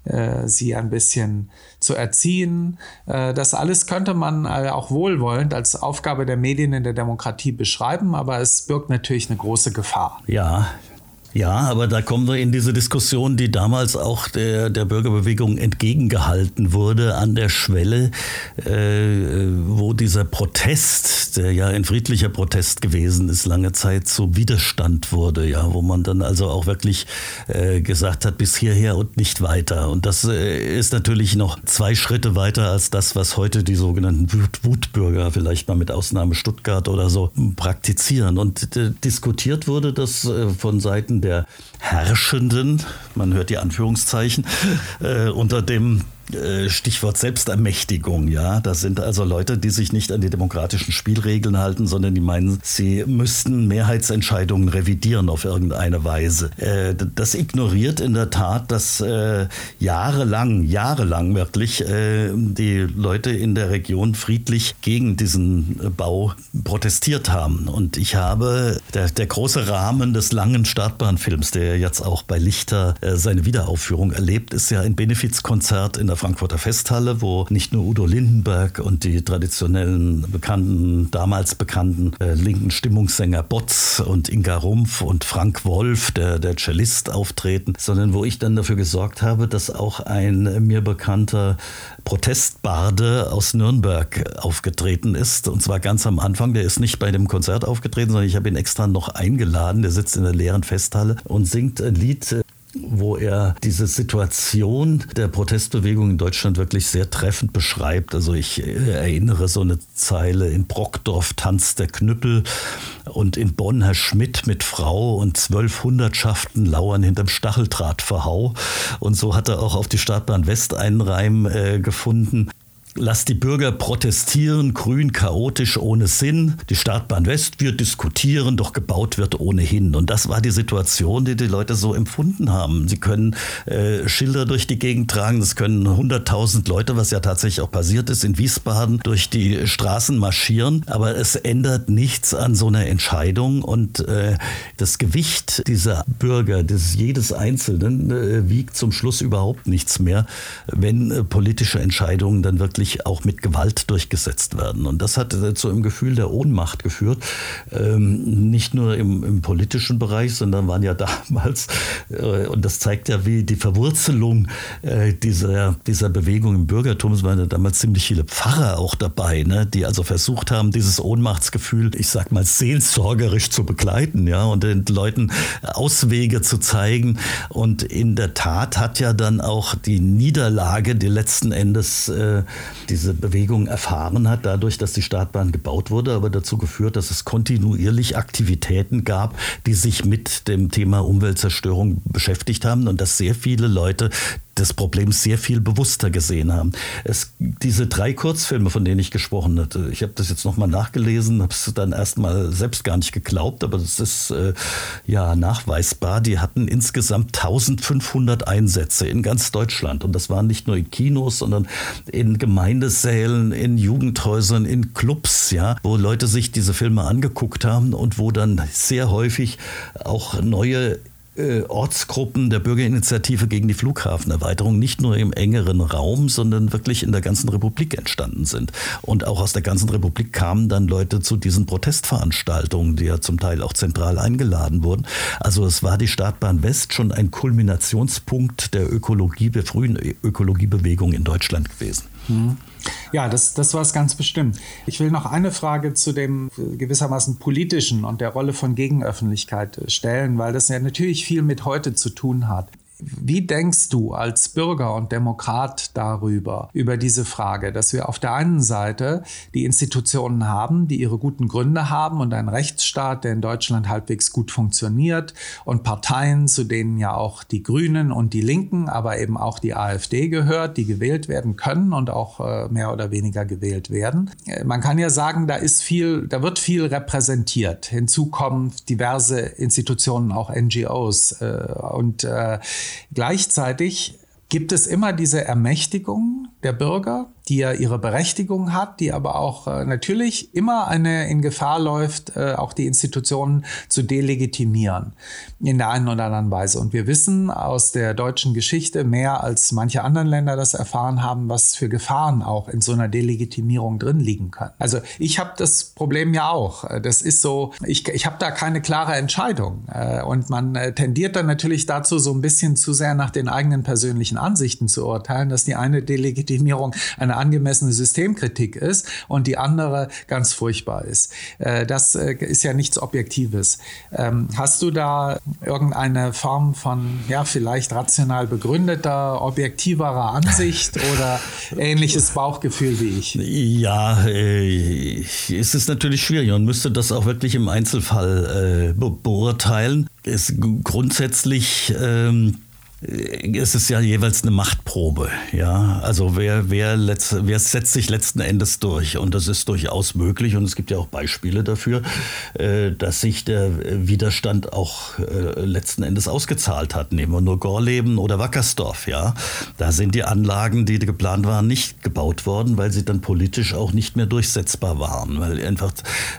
äh, sie ein bisschen zu erziehen. Äh, das alles könnte man äh, auch wohlwollend als Aufgabe der Medien in der Demokratie beschreiben, aber es birgt natürlich eine große Gefahr. Ja, ja, aber da kommen wir in diese Diskussion, die damals auch der, der Bürgerbewegung entgegengehalten wurde, an der Schwelle, äh, wo dieser Protest, der ja ein friedlicher Protest gewesen ist, lange Zeit zu Widerstand wurde, ja, wo man dann also auch wirklich äh, gesagt hat, bis hierher und nicht weiter. Und das äh, ist natürlich noch zwei Schritte weiter als das, was heute die sogenannten Wut Wutbürger, vielleicht mal mit Ausnahme Stuttgart oder so, praktizieren. Und äh, diskutiert wurde das äh, von Seiten der Herrschenden, man hört die Anführungszeichen, äh, unter dem Stichwort Selbstermächtigung, ja. Das sind also Leute, die sich nicht an die demokratischen Spielregeln halten, sondern die meinen, sie müssten Mehrheitsentscheidungen revidieren auf irgendeine Weise. Äh, das ignoriert in der Tat, dass äh, jahrelang, jahrelang wirklich die Leute in der Region friedlich gegen diesen Bau protestiert haben. Und ich habe der, der große Rahmen des langen Startbahnfilms, der jetzt auch bei Lichter seine Wiederaufführung erlebt, ist ja ein Benefizkonzert in der Frankfurter Festhalle, wo nicht nur Udo Lindenberg und die traditionellen bekannten, damals bekannten äh, linken Stimmungssänger Botz und Inga Rumpf und Frank Wolf, der, der Cellist, auftreten, sondern wo ich dann dafür gesorgt habe, dass auch ein mir bekannter Protestbarde aus Nürnberg aufgetreten ist. Und zwar ganz am Anfang. Der ist nicht bei dem Konzert aufgetreten, sondern ich habe ihn extra noch eingeladen. Der sitzt in der leeren Festhalle und singt ein Lied wo er diese Situation der Protestbewegung in Deutschland wirklich sehr treffend beschreibt. Also ich äh, erinnere so eine Zeile in Brockdorf tanzt der Knüppel und in Bonn Herr Schmidt mit Frau und zwölf Hundertschaften lauern hinterm Stacheldrahtverhau. Und so hat er auch auf die Startbahn West einen Reim äh, gefunden. Lass die Bürger protestieren, grün, chaotisch, ohne Sinn. Die Startbahn West, wir diskutieren, doch gebaut wird ohnehin. Und das war die Situation, die die Leute so empfunden haben. Sie können äh, Schilder durch die Gegend tragen, das können 100.000 Leute, was ja tatsächlich auch passiert ist, in Wiesbaden durch die Straßen marschieren. Aber es ändert nichts an so einer Entscheidung. Und äh, das Gewicht dieser Bürger, des jedes Einzelnen, äh, wiegt zum Schluss überhaupt nichts mehr, wenn äh, politische Entscheidungen dann wirklich wirklich auch mit Gewalt durchgesetzt werden. Und das hat zu einem Gefühl der Ohnmacht geführt, ähm, nicht nur im, im, politischen Bereich, sondern waren ja damals, äh, und das zeigt ja, wie die Verwurzelung äh, dieser, dieser Bewegung im Bürgertum, es waren ja damals ziemlich viele Pfarrer auch dabei, ne, die also versucht haben, dieses Ohnmachtsgefühl, ich sag mal, seelsorgerisch zu begleiten, ja, und den Leuten Auswege zu zeigen. Und in der Tat hat ja dann auch die Niederlage, die letzten Endes äh, diese Bewegung erfahren hat, dadurch, dass die Startbahn gebaut wurde, aber dazu geführt, dass es kontinuierlich Aktivitäten gab, die sich mit dem Thema Umweltzerstörung beschäftigt haben und dass sehr viele Leute des Problems sehr viel bewusster gesehen haben. Es, diese drei Kurzfilme, von denen ich gesprochen hatte, ich habe das jetzt nochmal nachgelesen, habe es dann erstmal selbst gar nicht geglaubt, aber es ist äh, ja nachweisbar. Die hatten insgesamt 1500 Einsätze in ganz Deutschland und das waren nicht nur in Kinos, sondern in Gemeindesälen, in Jugendhäusern, in Clubs, ja, wo Leute sich diese Filme angeguckt haben und wo dann sehr häufig auch neue äh, Ortsgruppen der Bürgerinitiative gegen die Flughafenerweiterung nicht nur im engeren Raum, sondern wirklich in der ganzen Republik entstanden sind. Und auch aus der ganzen Republik kamen dann Leute zu diesen Protestveranstaltungen, die ja zum Teil auch zentral eingeladen wurden. Also es war die Startbahn West schon ein Kulminationspunkt der Ökologie, der frühen Ökologiebewegung in Deutschland gewesen. Mhm. Ja, das, das war es ganz bestimmt. Ich will noch eine Frage zu dem gewissermaßen politischen und der Rolle von Gegenöffentlichkeit stellen, weil das ja natürlich viel mit heute zu tun hat. Wie denkst du als Bürger und Demokrat darüber, über diese Frage, dass wir auf der einen Seite die Institutionen haben, die ihre guten Gründe haben und einen Rechtsstaat, der in Deutschland halbwegs gut funktioniert und Parteien, zu denen ja auch die Grünen und die Linken, aber eben auch die AfD gehört, die gewählt werden können und auch äh, mehr oder weniger gewählt werden. Äh, man kann ja sagen, da ist viel, da wird viel repräsentiert. Hinzu kommen diverse Institutionen, auch NGOs äh, und Gleichzeitig gibt es immer diese Ermächtigung der Bürger, die ja ihre Berechtigung hat, die aber auch äh, natürlich immer eine in Gefahr läuft, äh, auch die Institutionen zu delegitimieren in der einen oder anderen Weise. Und wir wissen aus der deutschen Geschichte mehr als manche anderen Länder das erfahren haben, was für Gefahren auch in so einer Delegitimierung drin liegen können. Also ich habe das Problem ja auch. Das ist so, ich, ich habe da keine klare Entscheidung. Äh, und man äh, tendiert dann natürlich dazu, so ein bisschen zu sehr nach den eigenen persönlichen Ansichten zu urteilen, dass die eine Delegitimierung eine angemessene Systemkritik ist und die andere ganz furchtbar ist. Äh, das äh, ist ja nichts Objektives. Ähm, hast du da irgendeine Form von, ja, vielleicht rational begründeter, objektiverer Ansicht oder ähnliches Bauchgefühl wie ich? Ja, äh, es ist natürlich schwierig. Man müsste das auch wirklich im Einzelfall beurteilen. Es grundsätzlich ähm, es ist ja jeweils eine Machtprobe, ja. Also wer, wer, letzt, wer setzt sich letzten Endes durch? Und das ist durchaus möglich und es gibt ja auch Beispiele dafür, äh, dass sich der Widerstand auch äh, letzten Endes ausgezahlt hat. Nehmen wir nur Gorleben oder Wackersdorf, ja. Da sind die Anlagen, die geplant waren, nicht gebaut worden, weil sie dann politisch auch nicht mehr durchsetzbar waren, weil einfach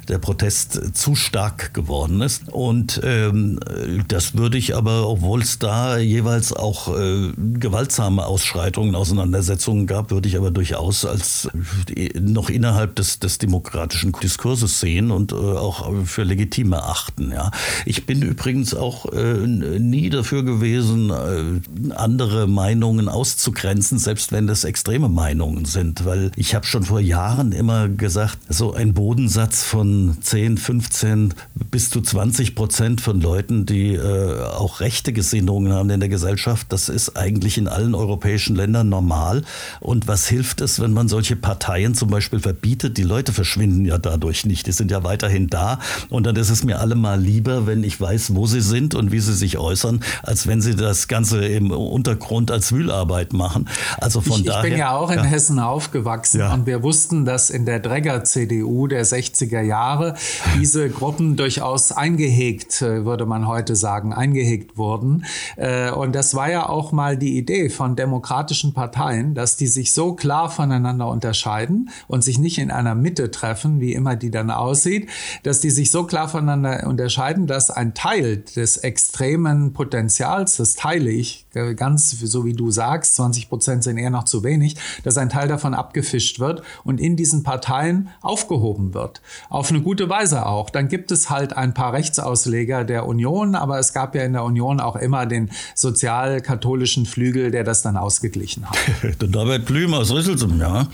der Protest zu stark geworden ist. Und ähm, das würde ich aber, obwohl es da jeweils auch äh, gewaltsame Ausschreitungen, Auseinandersetzungen gab, würde ich aber durchaus als äh, noch innerhalb des, des demokratischen Diskurses sehen und äh, auch für legitim erachten. Ja. Ich bin übrigens auch äh, nie dafür gewesen, äh, andere Meinungen auszugrenzen, selbst wenn das extreme Meinungen sind, weil ich habe schon vor Jahren immer gesagt, so ein Bodensatz von 10, 15 bis zu 20 Prozent von Leuten, die äh, auch rechte Gesinnungen haben in der Gesellschaft, Gesellschaft. Das ist eigentlich in allen europäischen Ländern normal. Und was hilft es, wenn man solche Parteien zum Beispiel verbietet? Die Leute verschwinden ja dadurch nicht. Die sind ja weiterhin da. Und dann ist es mir allemal lieber, wenn ich weiß, wo sie sind und wie sie sich äußern, als wenn sie das Ganze im Untergrund als Wühlarbeit machen. Also von ich, daher. Ich bin ja auch in ja. Hessen aufgewachsen ja. und wir wussten, dass in der Dregger-CDU der 60er Jahre diese Gruppen durchaus eingehegt, äh, würde man heute sagen, eingehegt wurden. Äh, und das war ja auch mal die Idee von demokratischen Parteien, dass die sich so klar voneinander unterscheiden und sich nicht in einer Mitte treffen, wie immer die dann aussieht, dass die sich so klar voneinander unterscheiden, dass ein Teil des extremen Potenzials, das teile ich ganz so wie du sagst, 20 Prozent sind eher noch zu wenig, dass ein Teil davon abgefischt wird und in diesen Parteien aufgehoben wird. Auf eine gute Weise auch. Dann gibt es halt ein paar Rechtsausleger der Union, aber es gab ja in der Union auch immer den sozial katholischen Flügel, der das dann ausgeglichen hat. der Norbert Blüm aus Rüsselsum, ja.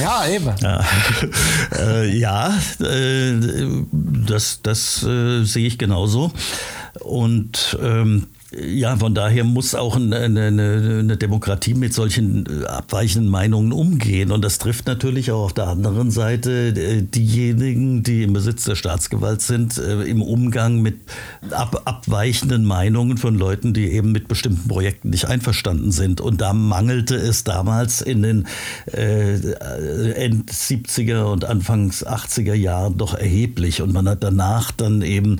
Ja, eben. Ja, äh, ja äh, das, das äh, sehe ich genauso. Und ähm, ja, von daher muss auch eine, eine, eine, Demokratie mit solchen äh, abweichenden Meinungen umgehen. Und das trifft natürlich auch auf der anderen Seite äh, diejenigen, die im Besitz der Staatsgewalt sind, äh, im Umgang mit ab, abweichenden Meinungen von Leuten, die eben mit bestimmten Projekten nicht einverstanden sind. Und da mangelte es damals in den äh, End 70er und Anfangs 80er Jahren doch erheblich. Und man hat danach dann eben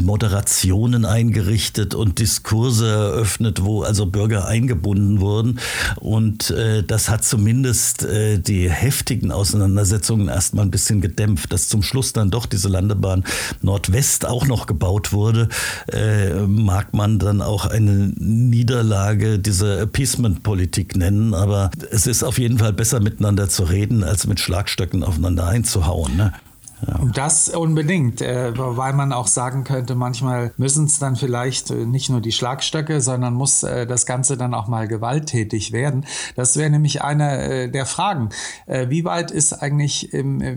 Moderationen eingerichtet und Diskussionen Kurse eröffnet, wo also Bürger eingebunden wurden. Und äh, das hat zumindest äh, die heftigen Auseinandersetzungen erstmal ein bisschen gedämpft. Dass zum Schluss dann doch diese Landebahn Nordwest auch noch gebaut wurde, äh, mag man dann auch eine Niederlage dieser Appeasement-Politik nennen. Aber es ist auf jeden Fall besser miteinander zu reden, als mit Schlagstöcken aufeinander einzuhauen. Ne? Ja. Das unbedingt, äh, weil man auch sagen könnte, manchmal müssen es dann vielleicht äh, nicht nur die Schlagstöcke, sondern muss äh, das Ganze dann auch mal gewalttätig werden. Das wäre nämlich eine der Fragen. Wie weit ist eigentlich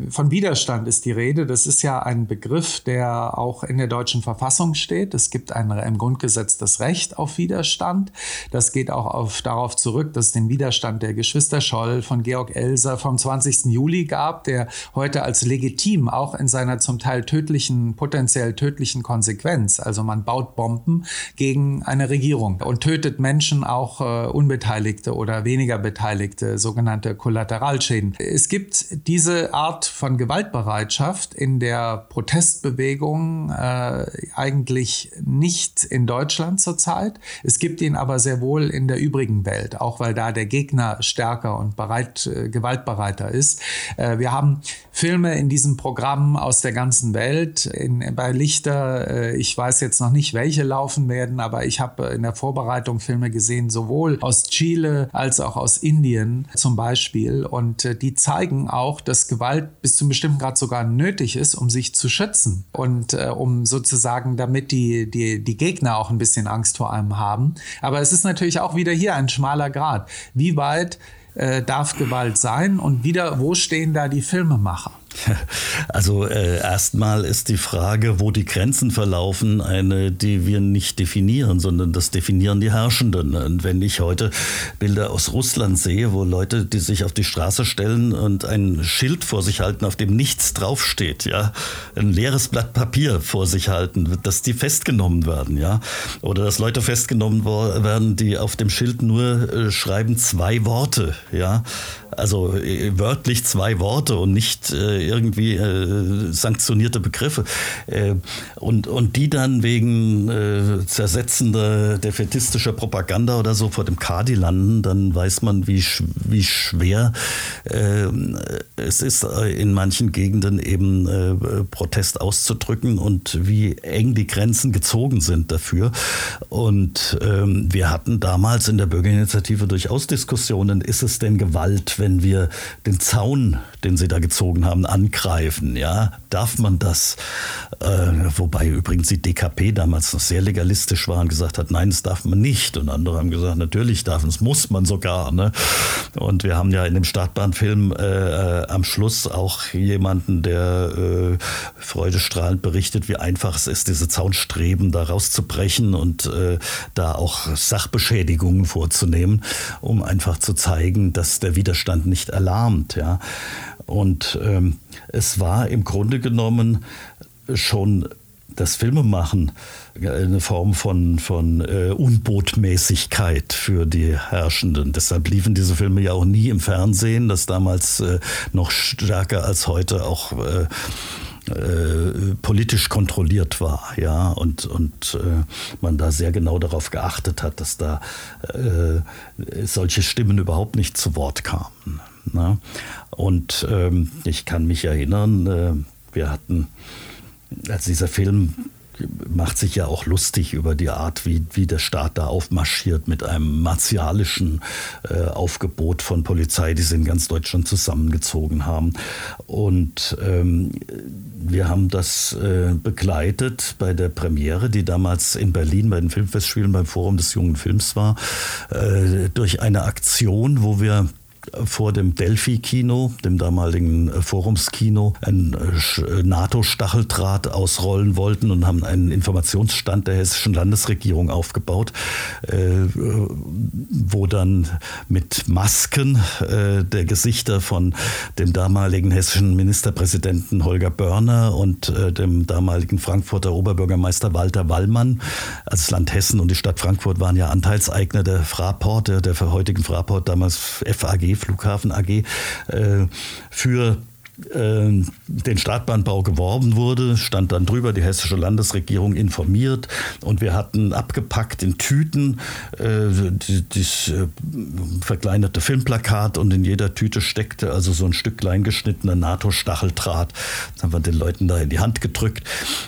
von Widerstand ist die Rede? Das ist ja ein Begriff, der auch in der deutschen Verfassung steht. Es gibt ein, im Grundgesetz das Recht auf Widerstand. Das geht auch auf, darauf zurück, dass es den Widerstand der Geschwister Scholl von Georg Elser vom 20. Juli gab, der heute als legitim auch in seiner zum Teil tödlichen, potenziell tödlichen Konsequenz. Also man baut Bomben gegen eine Regierung und tötet Menschen, auch äh, Unbeteiligte oder weniger Beteiligte, sogenannte Kollateralschäden. Es gibt diese Art von Gewaltbereitschaft in der Protestbewegung äh, eigentlich nicht in Deutschland zurzeit. Es gibt ihn aber sehr wohl in der übrigen Welt, auch weil da der Gegner stärker und bereit, äh, gewaltbereiter ist. Äh, wir haben Filme in diesem Programm Programmen aus der ganzen Welt. In, bei Lichter, äh, ich weiß jetzt noch nicht, welche laufen werden, aber ich habe in der Vorbereitung Filme gesehen, sowohl aus Chile als auch aus Indien zum Beispiel. Und äh, die zeigen auch, dass Gewalt bis zu einem bestimmten Grad sogar nötig ist, um sich zu schützen und äh, um sozusagen, damit die, die, die Gegner auch ein bisschen Angst vor einem haben. Aber es ist natürlich auch wieder hier ein schmaler Grad. Wie weit äh, darf Gewalt sein und wieder, wo stehen da die Filmemacher? Also äh, erstmal ist die Frage, wo die Grenzen verlaufen, eine, die wir nicht definieren, sondern das definieren die Herrschenden. Und wenn ich heute Bilder aus Russland sehe, wo Leute, die sich auf die Straße stellen und ein Schild vor sich halten, auf dem nichts draufsteht, ja, ein leeres Blatt Papier vor sich halten, dass die festgenommen werden, ja, oder dass Leute festgenommen werden, die auf dem Schild nur äh, schreiben zwei Worte, ja, also äh, wörtlich zwei Worte und nicht äh, irgendwie äh, sanktionierte Begriffe. Äh, und, und die dann wegen äh, zersetzender, defetistischer Propaganda oder so vor dem Kadi landen, dann weiß man, wie, wie schwer äh, es ist, in manchen Gegenden eben Protest auszudrücken und wie eng die Grenzen gezogen sind dafür. Und ähm, wir hatten damals in der Bürgerinitiative durchaus Diskussionen, ist es denn Gewalt, wenn wir den Zaun, den sie da gezogen haben, angreifen. Ja, darf man das? Äh, wobei übrigens die DKP damals noch sehr legalistisch war und gesagt hat, nein, das darf man nicht. Und andere haben gesagt, natürlich darf man, das muss man sogar. Ne? Und wir haben ja in dem Startbahnfilm äh, äh, am Schluss auch jemanden, der äh, freudestrahlend berichtet, wie einfach es ist, diese Zaunstreben da rauszubrechen und äh, da auch Sachbeschädigungen vorzunehmen, um einfach zu zeigen, dass der Widerstand nicht erlahmt. Ja. Und ähm, es war im Grunde genommen schon das Filmemachen eine Form von, von äh, Unbotmäßigkeit für die Herrschenden. Deshalb liefen diese Filme ja auch nie im Fernsehen, das damals äh, noch stärker als heute auch äh, äh, politisch kontrolliert war, ja, und, und äh, man da sehr genau darauf geachtet hat, dass da äh, solche Stimmen überhaupt nicht zu Wort kamen. Ne? Und ähm, ich kann mich erinnern, äh, wir hatten, als dieser Film macht sich ja auch lustig über die Art, wie, wie der Staat da aufmarschiert mit einem martialischen äh, Aufgebot von Polizei, die sie in ganz Deutschland zusammengezogen haben. Und ähm, wir haben das äh, begleitet bei der Premiere, die damals in Berlin bei den Filmfestspielen beim Forum des jungen Films war, äh, durch eine Aktion, wo wir vor dem Delphi-Kino, dem damaligen äh, Forumskino, ein äh, äh, NATO-Stacheldraht ausrollen wollten und haben einen Informationsstand der hessischen Landesregierung aufgebaut, wo dann mit Masken der Gesichter von dem damaligen hessischen Ministerpräsidenten Holger Börner und dem damaligen Frankfurter Oberbürgermeister Walter Wallmann, also das Land Hessen und die Stadt Frankfurt waren ja Anteilseigner der Fraport, der, der heutigen Fraport, damals FAG, Flughafen AG, äh, für äh, den Startbahnbau geworben wurde, stand dann drüber, die hessische Landesregierung informiert. Und wir hatten abgepackt in Tüten äh, das äh, verkleinerte Filmplakat. Und in jeder Tüte steckte also so ein Stück kleingeschnittener NATO-Stacheldraht. Das haben wir den Leuten da in die Hand gedrückt.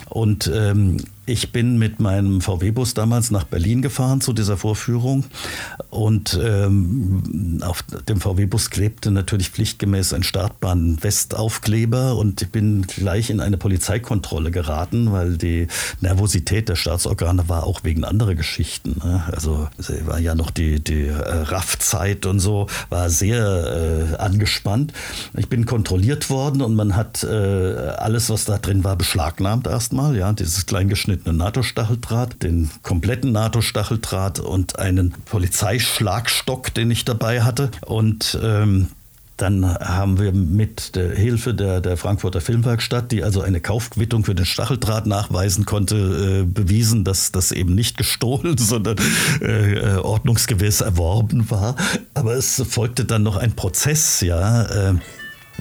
Und ähm, ich bin mit meinem VW-Bus damals nach Berlin gefahren zu dieser Vorführung. Und ähm, auf dem VW-Bus klebte natürlich pflichtgemäß ein Startbahn-Westaufkleber. Und ich bin gleich in eine Polizeikontrolle geraten, weil die Nervosität der Staatsorgane war auch wegen anderer Geschichten. Ne? Also war ja noch die, die äh, RAF-Zeit und so, war sehr äh, angespannt. Ich bin kontrolliert worden und man hat äh, alles, was da drin war, beschlagnahmt erstmal, ja, dieses kleingeschnittene NATO-Stacheldraht, den kompletten NATO-Stacheldraht und einen Polizeischlagstock, den ich dabei hatte. Und ähm, dann haben wir mit der Hilfe der, der Frankfurter Filmwerkstatt, die also eine Kaufquittung für den Stacheldraht nachweisen konnte, äh, bewiesen, dass das eben nicht gestohlen, sondern äh, äh, ordnungsgemäß erworben war. Aber es folgte dann noch ein Prozess, ja. Äh,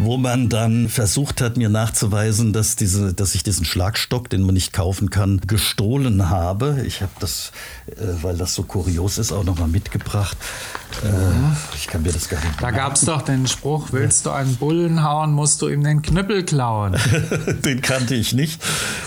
wo man dann versucht hat, mir nachzuweisen, dass, diese, dass ich diesen Schlagstock, den man nicht kaufen kann, gestohlen habe. Ich habe das, äh, weil das so kurios ist, auch nochmal mitgebracht. Äh, ich kann mir das gar nicht Da gab es doch den Spruch, willst du einen Bullen hauen, musst du ihm den Knüppel klauen. den kannte ich nicht.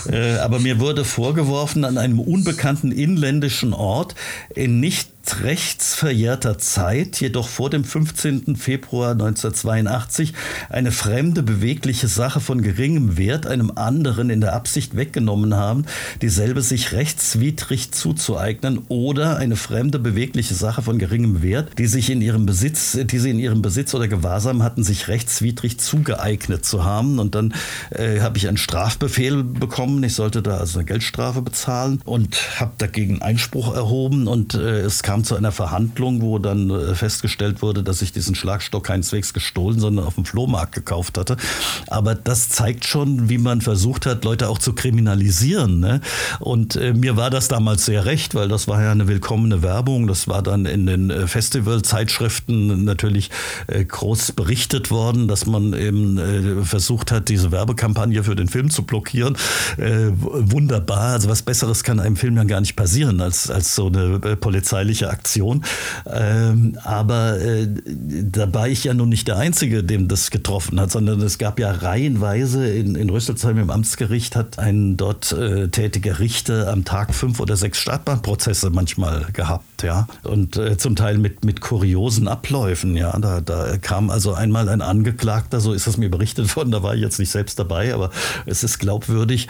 Äh, aber mir wurde vorgeworfen, an einem unbekannten inländischen Ort in nicht rechtsverjährter Zeit, jedoch vor dem 15. Februar 1982, eine fremde bewegliche Sache von geringem Wert einem anderen in der Absicht weggenommen haben, dieselbe sich rechtswidrig zuzueignen oder eine fremde bewegliche Sache von geringem Wert, die sich in ihrem Besitz, die sie in ihrem Besitz oder Gewahrsam hatten, sich rechtswidrig zugeeignet zu haben. Und dann äh, habe ich einen Strafbefehl bekommen. Ich sollte da also eine Geldstrafe bezahlen und habe dagegen Einspruch erhoben und äh, es kam zu einer Verhandlung, wo dann äh, festgestellt wurde, dass ich diesen Schlagstock keineswegs gestohlen, sondern auf dem Flohmarkt gekauft hatte. Aber das zeigt schon, wie man versucht hat, Leute auch zu kriminalisieren. Ne? Und äh, mir war das damals sehr recht, weil das war ja eine willkommene Werbung. Das war dann in den äh, Festivalzeitschriften natürlich äh, groß berichtet worden, dass man eben äh, versucht hat, diese Werbekampagne für den Film zu blockieren. Äh, wunderbar. Also was Besseres kann einem Film ja gar nicht passieren als, als so eine äh, polizeiliche Aktion. Ähm, aber äh, da war ich ja nun nicht der Einzige, dem das getroffen hat, sondern es gab ja reihenweise in, in Rüsselsheim im Amtsgericht hat ein dort äh, tätiger Richter am Tag fünf oder sechs Startbahnprozesse manchmal gehabt, ja. Und äh, zum Teil mit, mit kuriosen Abläufen, ja. Da, da kam also einmal ein Angeklagter, so ist es mir berichtet worden, da war ich jetzt nicht selbst dabei, aber es ist glaubwürdig,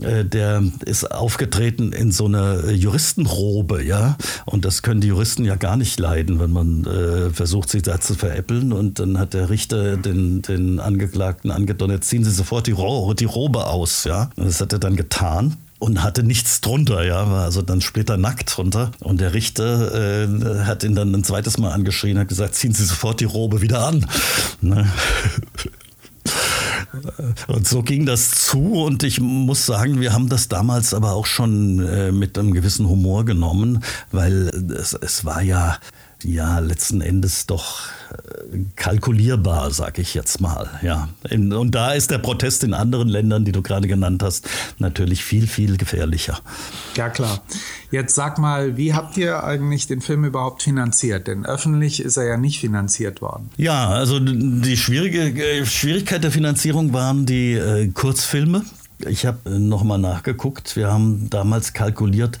äh, der ist aufgetreten in so einer Juristenrobe, ja. Und das können die Juristen ja gar nicht leiden, wenn man äh, versucht, sich da zu veräppeln. Und dann hat der Richter den, den Angeklagten angedonnert, ziehen Sie sofort die, Ro die Robe aus, ja. Und das hat er dann getan und hatte nichts drunter, ja, war also dann splitternackt drunter. Und der Richter äh, hat ihn dann ein zweites Mal angeschrien, hat gesagt, ziehen Sie sofort die Robe wieder an. Ne? Und so ging das zu und ich muss sagen, wir haben das damals aber auch schon äh, mit einem gewissen Humor genommen, weil es, es war ja ja letzten Endes doch äh, kalkulierbar, sag ich jetzt mal. Ja. Und da ist der Protest in anderen Ländern, die du gerade genannt hast, natürlich viel, viel gefährlicher. Ja, klar. Jetzt sag mal, wie habt ihr eigentlich den Film überhaupt finanziert? Denn öffentlich ist er ja nicht finanziert worden. Ja, also die schwierige äh, Schwierigkeit der Finanzierung waren die äh, Kurzfilme ich habe äh, nochmal nachgeguckt. Wir haben damals kalkuliert,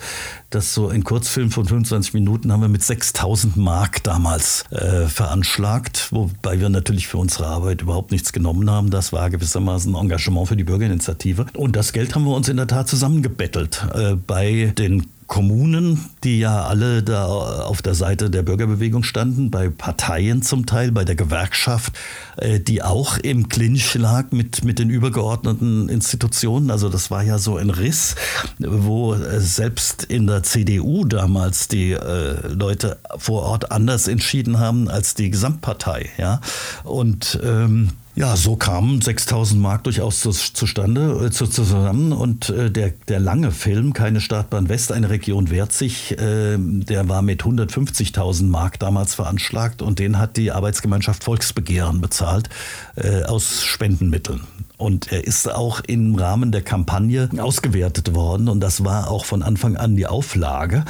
dass so ein Kurzfilm von 25 Minuten haben wir mit 6000 Mark damals äh, veranschlagt, wobei wir natürlich für unsere Arbeit überhaupt nichts genommen haben. Das war gewissermaßen ein Engagement für die Bürgerinitiative. Und das Geld haben wir uns in der Tat zusammengebettelt. Äh, bei den Kommunen, die ja alle da auf der Seite der Bürgerbewegung standen, bei Parteien zum Teil, bei der Gewerkschaft, äh, die auch im Clinch lag mit, mit den übergeordneten Institutionen. Also das war ja so ein Riss, wo äh, selbst in der CDU damals die äh, Leute vor Ort anders entschieden haben als die Gesamtpartei. Ja? Und ähm, ja, so kamen 6000 Mark durchaus zu, zustande, äh, zu, zusammen. Und äh, der, der lange Film, Keine Startbahn West, eine Region wehrt sich, äh, der war mit 150.000 Mark damals veranschlagt und den hat die Arbeitsgemeinschaft Volksbegehren bezahlt äh, aus Spendenmitteln. Und er ist auch im Rahmen der Kampagne ausgewertet worden. Und das war auch von Anfang an die Auflage.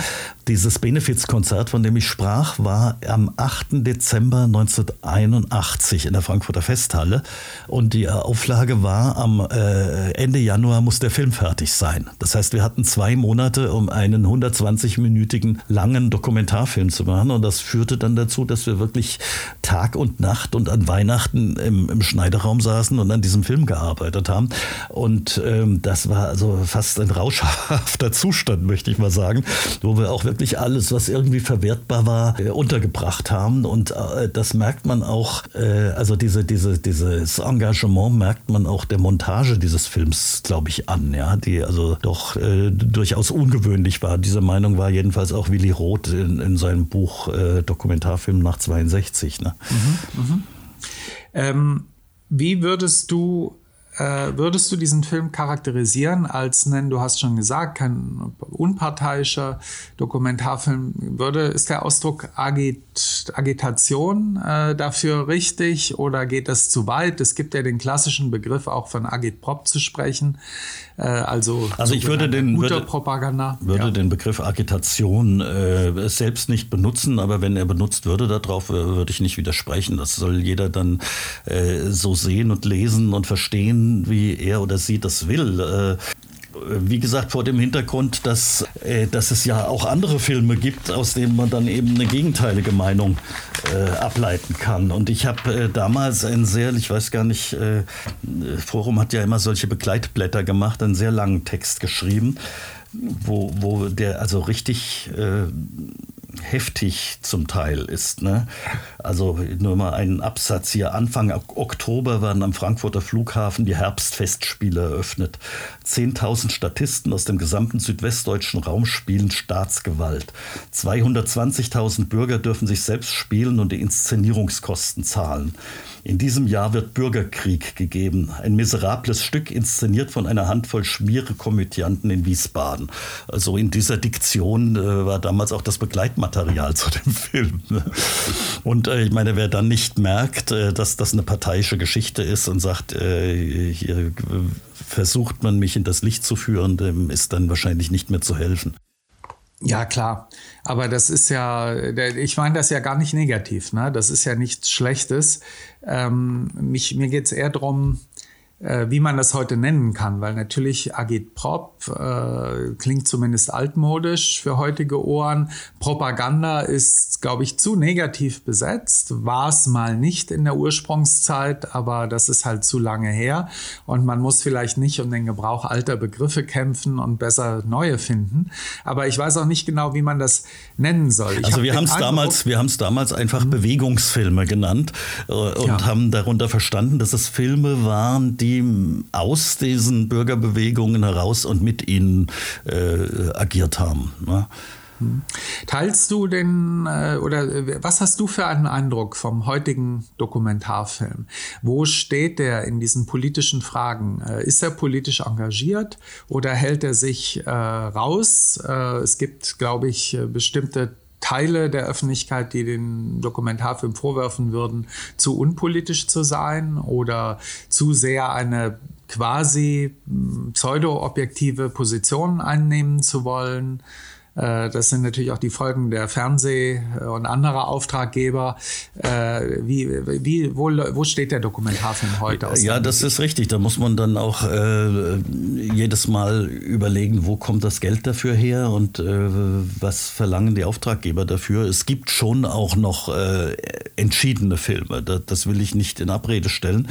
Dieses Benefizkonzert, von dem ich sprach, war am 8. Dezember 1981 in der Frankfurter Festhalle. Und die Auflage war, am äh, Ende Januar muss der Film fertig sein. Das heißt, wir hatten zwei Monate, um einen 120-minütigen langen Dokumentarfilm zu machen. Und das führte dann dazu, dass wir wirklich Tag und Nacht und an Weihnachten im, im Schneiderraum saßen und an diesem Film gearbeitet haben. Und ähm, das war also fast ein rauschhafter Zustand, möchte ich mal sagen, wo wir auch wirklich alles, was irgendwie verwertbar war, äh, untergebracht haben. Und äh, das merkt man auch, äh, also diese, diese, dieses Engagement merkt man auch der Montage dieses Films, glaube ich, an, ja, die also doch äh, durchaus ungewöhnlich war. Diese Meinung war jedenfalls auch Willy Roth in, in seinem Buch äh, Dokumentarfilm nach 62. Ne? Mhm, mh. ähm, wie würdest du äh, würdest du diesen Film charakterisieren als, nennen, du hast schon gesagt, kein unparteiischer Dokumentarfilm? Würde, ist der Ausdruck Agit, Agitation äh, dafür richtig oder geht das zu weit? Es gibt ja den klassischen Begriff auch von Agitprop zu sprechen. Äh, also, also ich würde den, würde, würde ja. den Begriff Agitation äh, selbst nicht benutzen, aber wenn er benutzt würde, darauf äh, würde ich nicht widersprechen. Das soll jeder dann äh, so sehen und lesen und verstehen, wie er oder sie das will. Wie gesagt, vor dem Hintergrund, dass, äh, dass es ja auch andere Filme gibt, aus denen man dann eben eine gegenteilige Meinung äh, ableiten kann. Und ich habe äh, damals ein sehr, ich weiß gar nicht, äh, Forum hat ja immer solche Begleitblätter gemacht, einen sehr langen Text geschrieben, wo, wo der also richtig äh, heftig zum Teil ist. Ne? Also nur mal einen Absatz hier. Anfang Oktober werden am Frankfurter Flughafen die Herbstfestspiele eröffnet. 10.000 Statisten aus dem gesamten südwestdeutschen Raum spielen Staatsgewalt. 220.000 Bürger dürfen sich selbst spielen und die Inszenierungskosten zahlen. In diesem Jahr wird Bürgerkrieg gegeben. Ein miserables Stück inszeniert von einer Handvoll Schmierekomödianten in Wiesbaden. Also in dieser Diktion äh, war damals auch das Begleitmaterial zu dem Film. Und äh, ich meine, wer dann nicht merkt, äh, dass das eine parteiische Geschichte ist und sagt, äh, hier äh, versucht man mich in das Licht zu führen, dem ist dann wahrscheinlich nicht mehr zu helfen. Ja, klar. Aber das ist ja, ich meine das ja gar nicht negativ. Ne? Das ist ja nichts Schlechtes. Ähm, mich, mir geht es eher darum, wie man das heute nennen kann, weil natürlich Agitprop äh, klingt zumindest altmodisch für heutige Ohren. Propaganda ist, glaube ich, zu negativ besetzt. War es mal nicht in der Ursprungszeit, aber das ist halt zu lange her. Und man muss vielleicht nicht um den Gebrauch alter Begriffe kämpfen und besser neue finden. Aber ich weiß auch nicht genau, wie man das nennen soll. Ich also hab wir haben es damals, wir haben es damals einfach mhm. Bewegungsfilme genannt äh, und ja. haben darunter verstanden, dass es Filme waren, die aus diesen Bürgerbewegungen heraus und mit ihnen äh, agiert haben. Ne? Hm. Teilst du den äh, oder äh, was hast du für einen Eindruck vom heutigen Dokumentarfilm? Wo steht der in diesen politischen Fragen? Äh, ist er politisch engagiert oder hält er sich raus? es gibt, glaube ich, bestimmte Teile der Öffentlichkeit, die den Dokumentarfilm vorwerfen würden, zu unpolitisch zu sein oder zu sehr eine quasi hm, pseudo-objektive Position einnehmen zu wollen. Äh, das sind natürlich auch die Folgen der Fernseh- und anderer Auftraggeber. Äh, wie, wie, wo, wo steht der Dokumentarfilm heute aus? Ja, das ist richtig. Da muss man dann auch äh, jedes Mal überlegen, wo kommt das Geld dafür her und äh, was verlangen die Auftraggeber dafür. Es gibt schon auch noch äh, entschiedene Filme. Das, das, will ich nicht in Abrede stellen.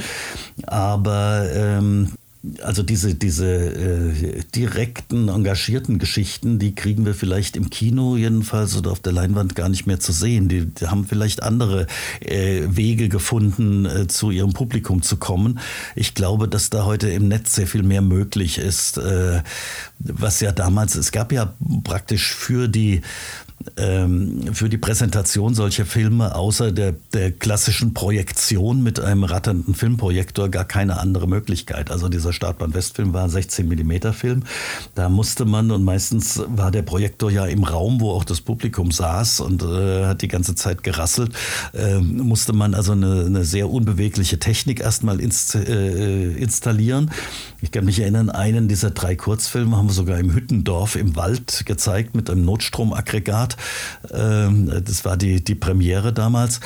Aber ähm, also diese, diese äh, direkten, engagierten Geschichten, die kriegen wir vielleicht im Kino jedenfalls oder auf der Leinwand gar nicht mehr zu sehen. Die, die haben vielleicht andere äh, Wege gefunden, äh, zu ihrem Publikum zu kommen. Ich glaube, dass da heute im Netz sehr viel mehr möglich ist, äh, was ja damals, es gab ja praktisch für die für die Präsentation solcher Filme außer der, der klassischen Projektion mit einem ratternden Filmprojektor gar keine andere Möglichkeit. Also dieser Startbahn-Westfilm war ein 16 mm Film. Da musste man, und meistens war der Projektor ja im Raum, wo auch das Publikum saß und äh, hat die ganze Zeit gerasselt, äh, musste man also eine, eine sehr unbewegliche Technik erstmal inst, äh, installieren. Ich kann mich erinnern, einen dieser drei Kurzfilme haben wir sogar im Hüttendorf im Wald gezeigt mit einem Notstromaggregat. Ähm, das war die, die Premiere damals.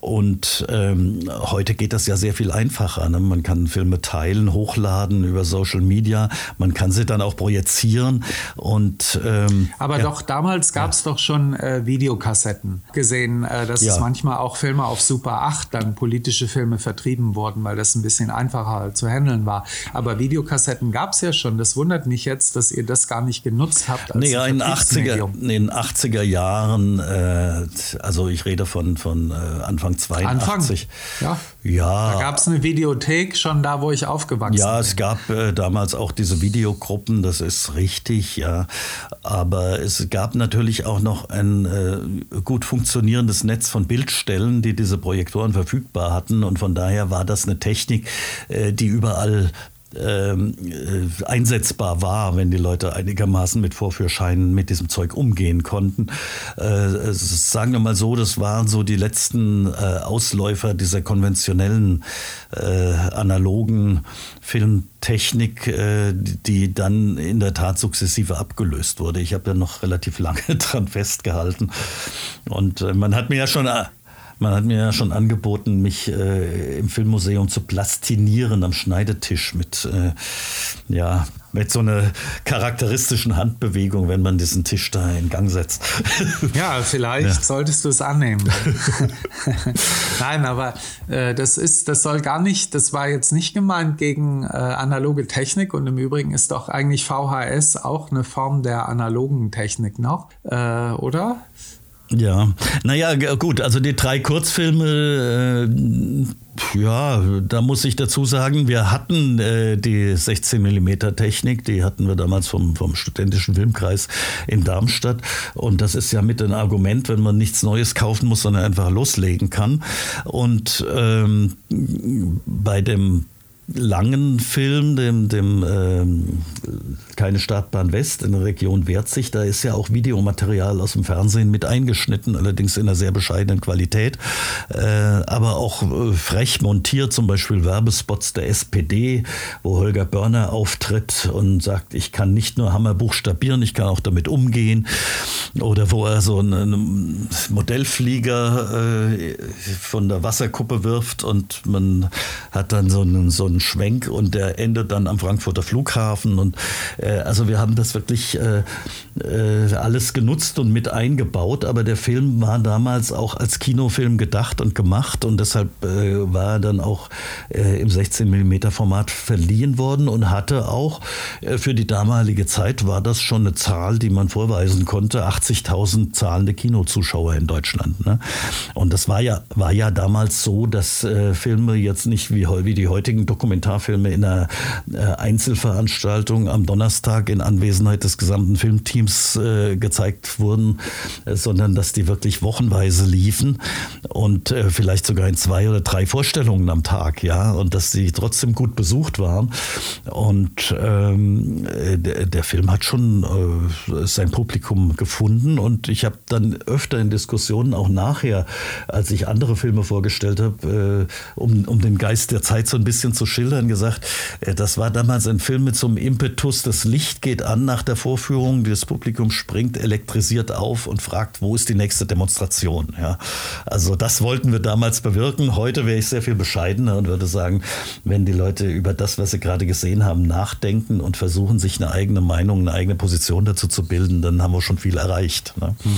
Und ähm, heute geht das ja sehr viel einfacher. Ne? Man kann Filme teilen, hochladen über Social Media. Man kann sie dann auch projizieren. Und, ähm, Aber ja. doch, damals gab es ja. doch schon äh, Videokassetten. Gesehen, äh, dass ja. es manchmal auch Filme auf Super 8 dann politische Filme vertrieben wurden, weil das ein bisschen einfacher zu handeln war. Aber Videokassetten gab es ja schon. Das wundert mich jetzt, dass ihr das gar nicht genutzt habt. Als nee, in, 80er, in den 80er Jahren, äh, also ich rede von, von äh, Anfang Anfang 82. Anfang? Ja. Ja. Da gab es eine Videothek schon da, wo ich aufgewachsen ja, bin. Ja, es gab äh, damals auch diese Videogruppen, das ist richtig, ja. Aber es gab natürlich auch noch ein äh, gut funktionierendes Netz von Bildstellen, die diese Projektoren verfügbar hatten. Und von daher war das eine Technik, äh, die überall einsetzbar war, wenn die Leute einigermaßen mit Vorführscheinen mit diesem Zeug umgehen konnten. Äh, sagen wir mal so, das waren so die letzten äh, Ausläufer dieser konventionellen äh, analogen Filmtechnik, äh, die dann in der Tat sukzessive abgelöst wurde. Ich habe ja noch relativ lange dran festgehalten und äh, man hat mir ja schon Man hat mir ja schon angeboten, mich äh, im Filmmuseum zu plastinieren am Schneidetisch mit, äh, ja, mit so einer charakteristischen Handbewegung, wenn man diesen Tisch da in Gang setzt. Ja, vielleicht ja. solltest du es annehmen. Nein, aber äh, das ist, das soll gar nicht, das war jetzt nicht gemeint gegen äh, analoge Technik und im Übrigen ist doch eigentlich VHS auch eine Form der analogen Technik noch, äh, oder? Ja, naja, gut, also die drei Kurzfilme, äh, ja, da muss ich dazu sagen, wir hatten äh, die 16 mm Technik, die hatten wir damals vom, vom Studentischen Filmkreis in Darmstadt. Und das ist ja mit ein Argument, wenn man nichts Neues kaufen muss, sondern einfach loslegen kann. Und ähm, bei dem langen Film, dem, dem ähm, Keine Startbahn West in der Region Wertzig, da ist ja auch Videomaterial aus dem Fernsehen mit eingeschnitten, allerdings in einer sehr bescheidenen Qualität, äh, aber auch äh, frech montiert, zum Beispiel Werbespots der SPD, wo Holger Börner auftritt und sagt, ich kann nicht nur Hammer buchstabieren, ich kann auch damit umgehen, oder wo er so einen Modellflieger äh, von der Wasserkuppe wirft und man hat dann so einen, so einen Schwenk und der endet dann am Frankfurter Flughafen. Und äh, also wir haben das wirklich äh, äh, alles genutzt und mit eingebaut, aber der Film war damals auch als Kinofilm gedacht und gemacht und deshalb äh, war er dann auch äh, im 16 mm Format verliehen worden und hatte auch äh, für die damalige Zeit war das schon eine Zahl, die man vorweisen konnte, 80.000 zahlende Kinozuschauer in Deutschland. Ne? Und das war ja, war ja damals so, dass Filme jetzt nicht wie, wie die heutigen Dokumente Dokumentarfilme in einer äh, Einzelveranstaltung am Donnerstag in Anwesenheit des gesamten Filmteams äh, gezeigt wurden, äh, sondern dass die wirklich wochenweise liefen und äh, vielleicht sogar in zwei oder drei Vorstellungen am Tag, ja, und dass sie trotzdem gut besucht waren. Und ähm, äh, der, der, Film hat schon äh, sein Publikum gefunden und ich habe dann öfter in Diskussionen auch nachher, als ich andere Filme vorgestellt habe, um, um den Geist der Zeit so ein bisschen zu schildern, gesagt, äh, das war damals ein Film mit so einem Impetus, das Licht geht an nach der Vorführung, das Publikum springt elektrisiert auf und fragt, wo ist die nächste Demonstration? Ja, also das wollten wir damals bewirken. Heute wäre ich sehr viel bescheidener und würde sagen, wenn die Leute über das, was sie gerade gesehen haben, nachdenken und versuchen, sich eine eigene Meinung, eine eigene Position dazu zu bilden, dann haben wir schon viel erreicht. Ne? Hm.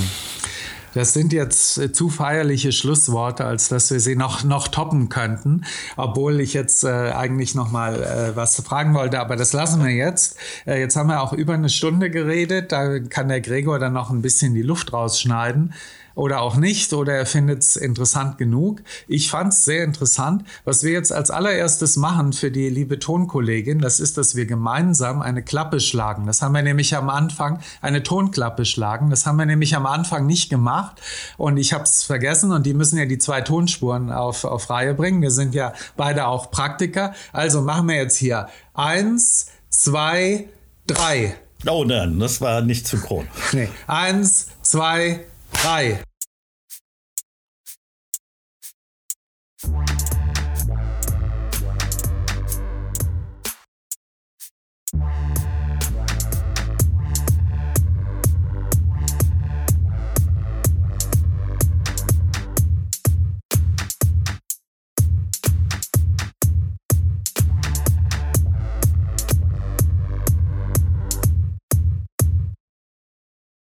Das sind jetzt äh, zu feierliche Schlussworte, als dass wir sie noch, noch toppen könnten. Obwohl ich jetzt äh, eigentlich noch mal äh, was fragen wollte, aber das lassen wir jetzt. Äh, jetzt haben wir auch über eine Stunde geredet. Da kann der Gregor dann noch ein bisschen die Luft rausschneiden oder auch nicht oder er findet es interessant genug. Ich fand es sehr interessant. Was wir jetzt als allererstes machen für die liebe Tonkollegin, das ist, dass wir gemeinsam eine Klappe schlagen. Das haben wir nämlich am Anfang, eine Tonklappe schlagen. Das haben wir nämlich am Anfang nicht gemacht und ich habe es vergessen und die müssen ja die zwei Tonspuren auf, auf Reihe bringen. Wir sind ja beide auch Praktiker. Also machen wir jetzt hier eins, zwei, drei. Oh nein, das war nicht synchron. Nee. Eins, zwei, drei.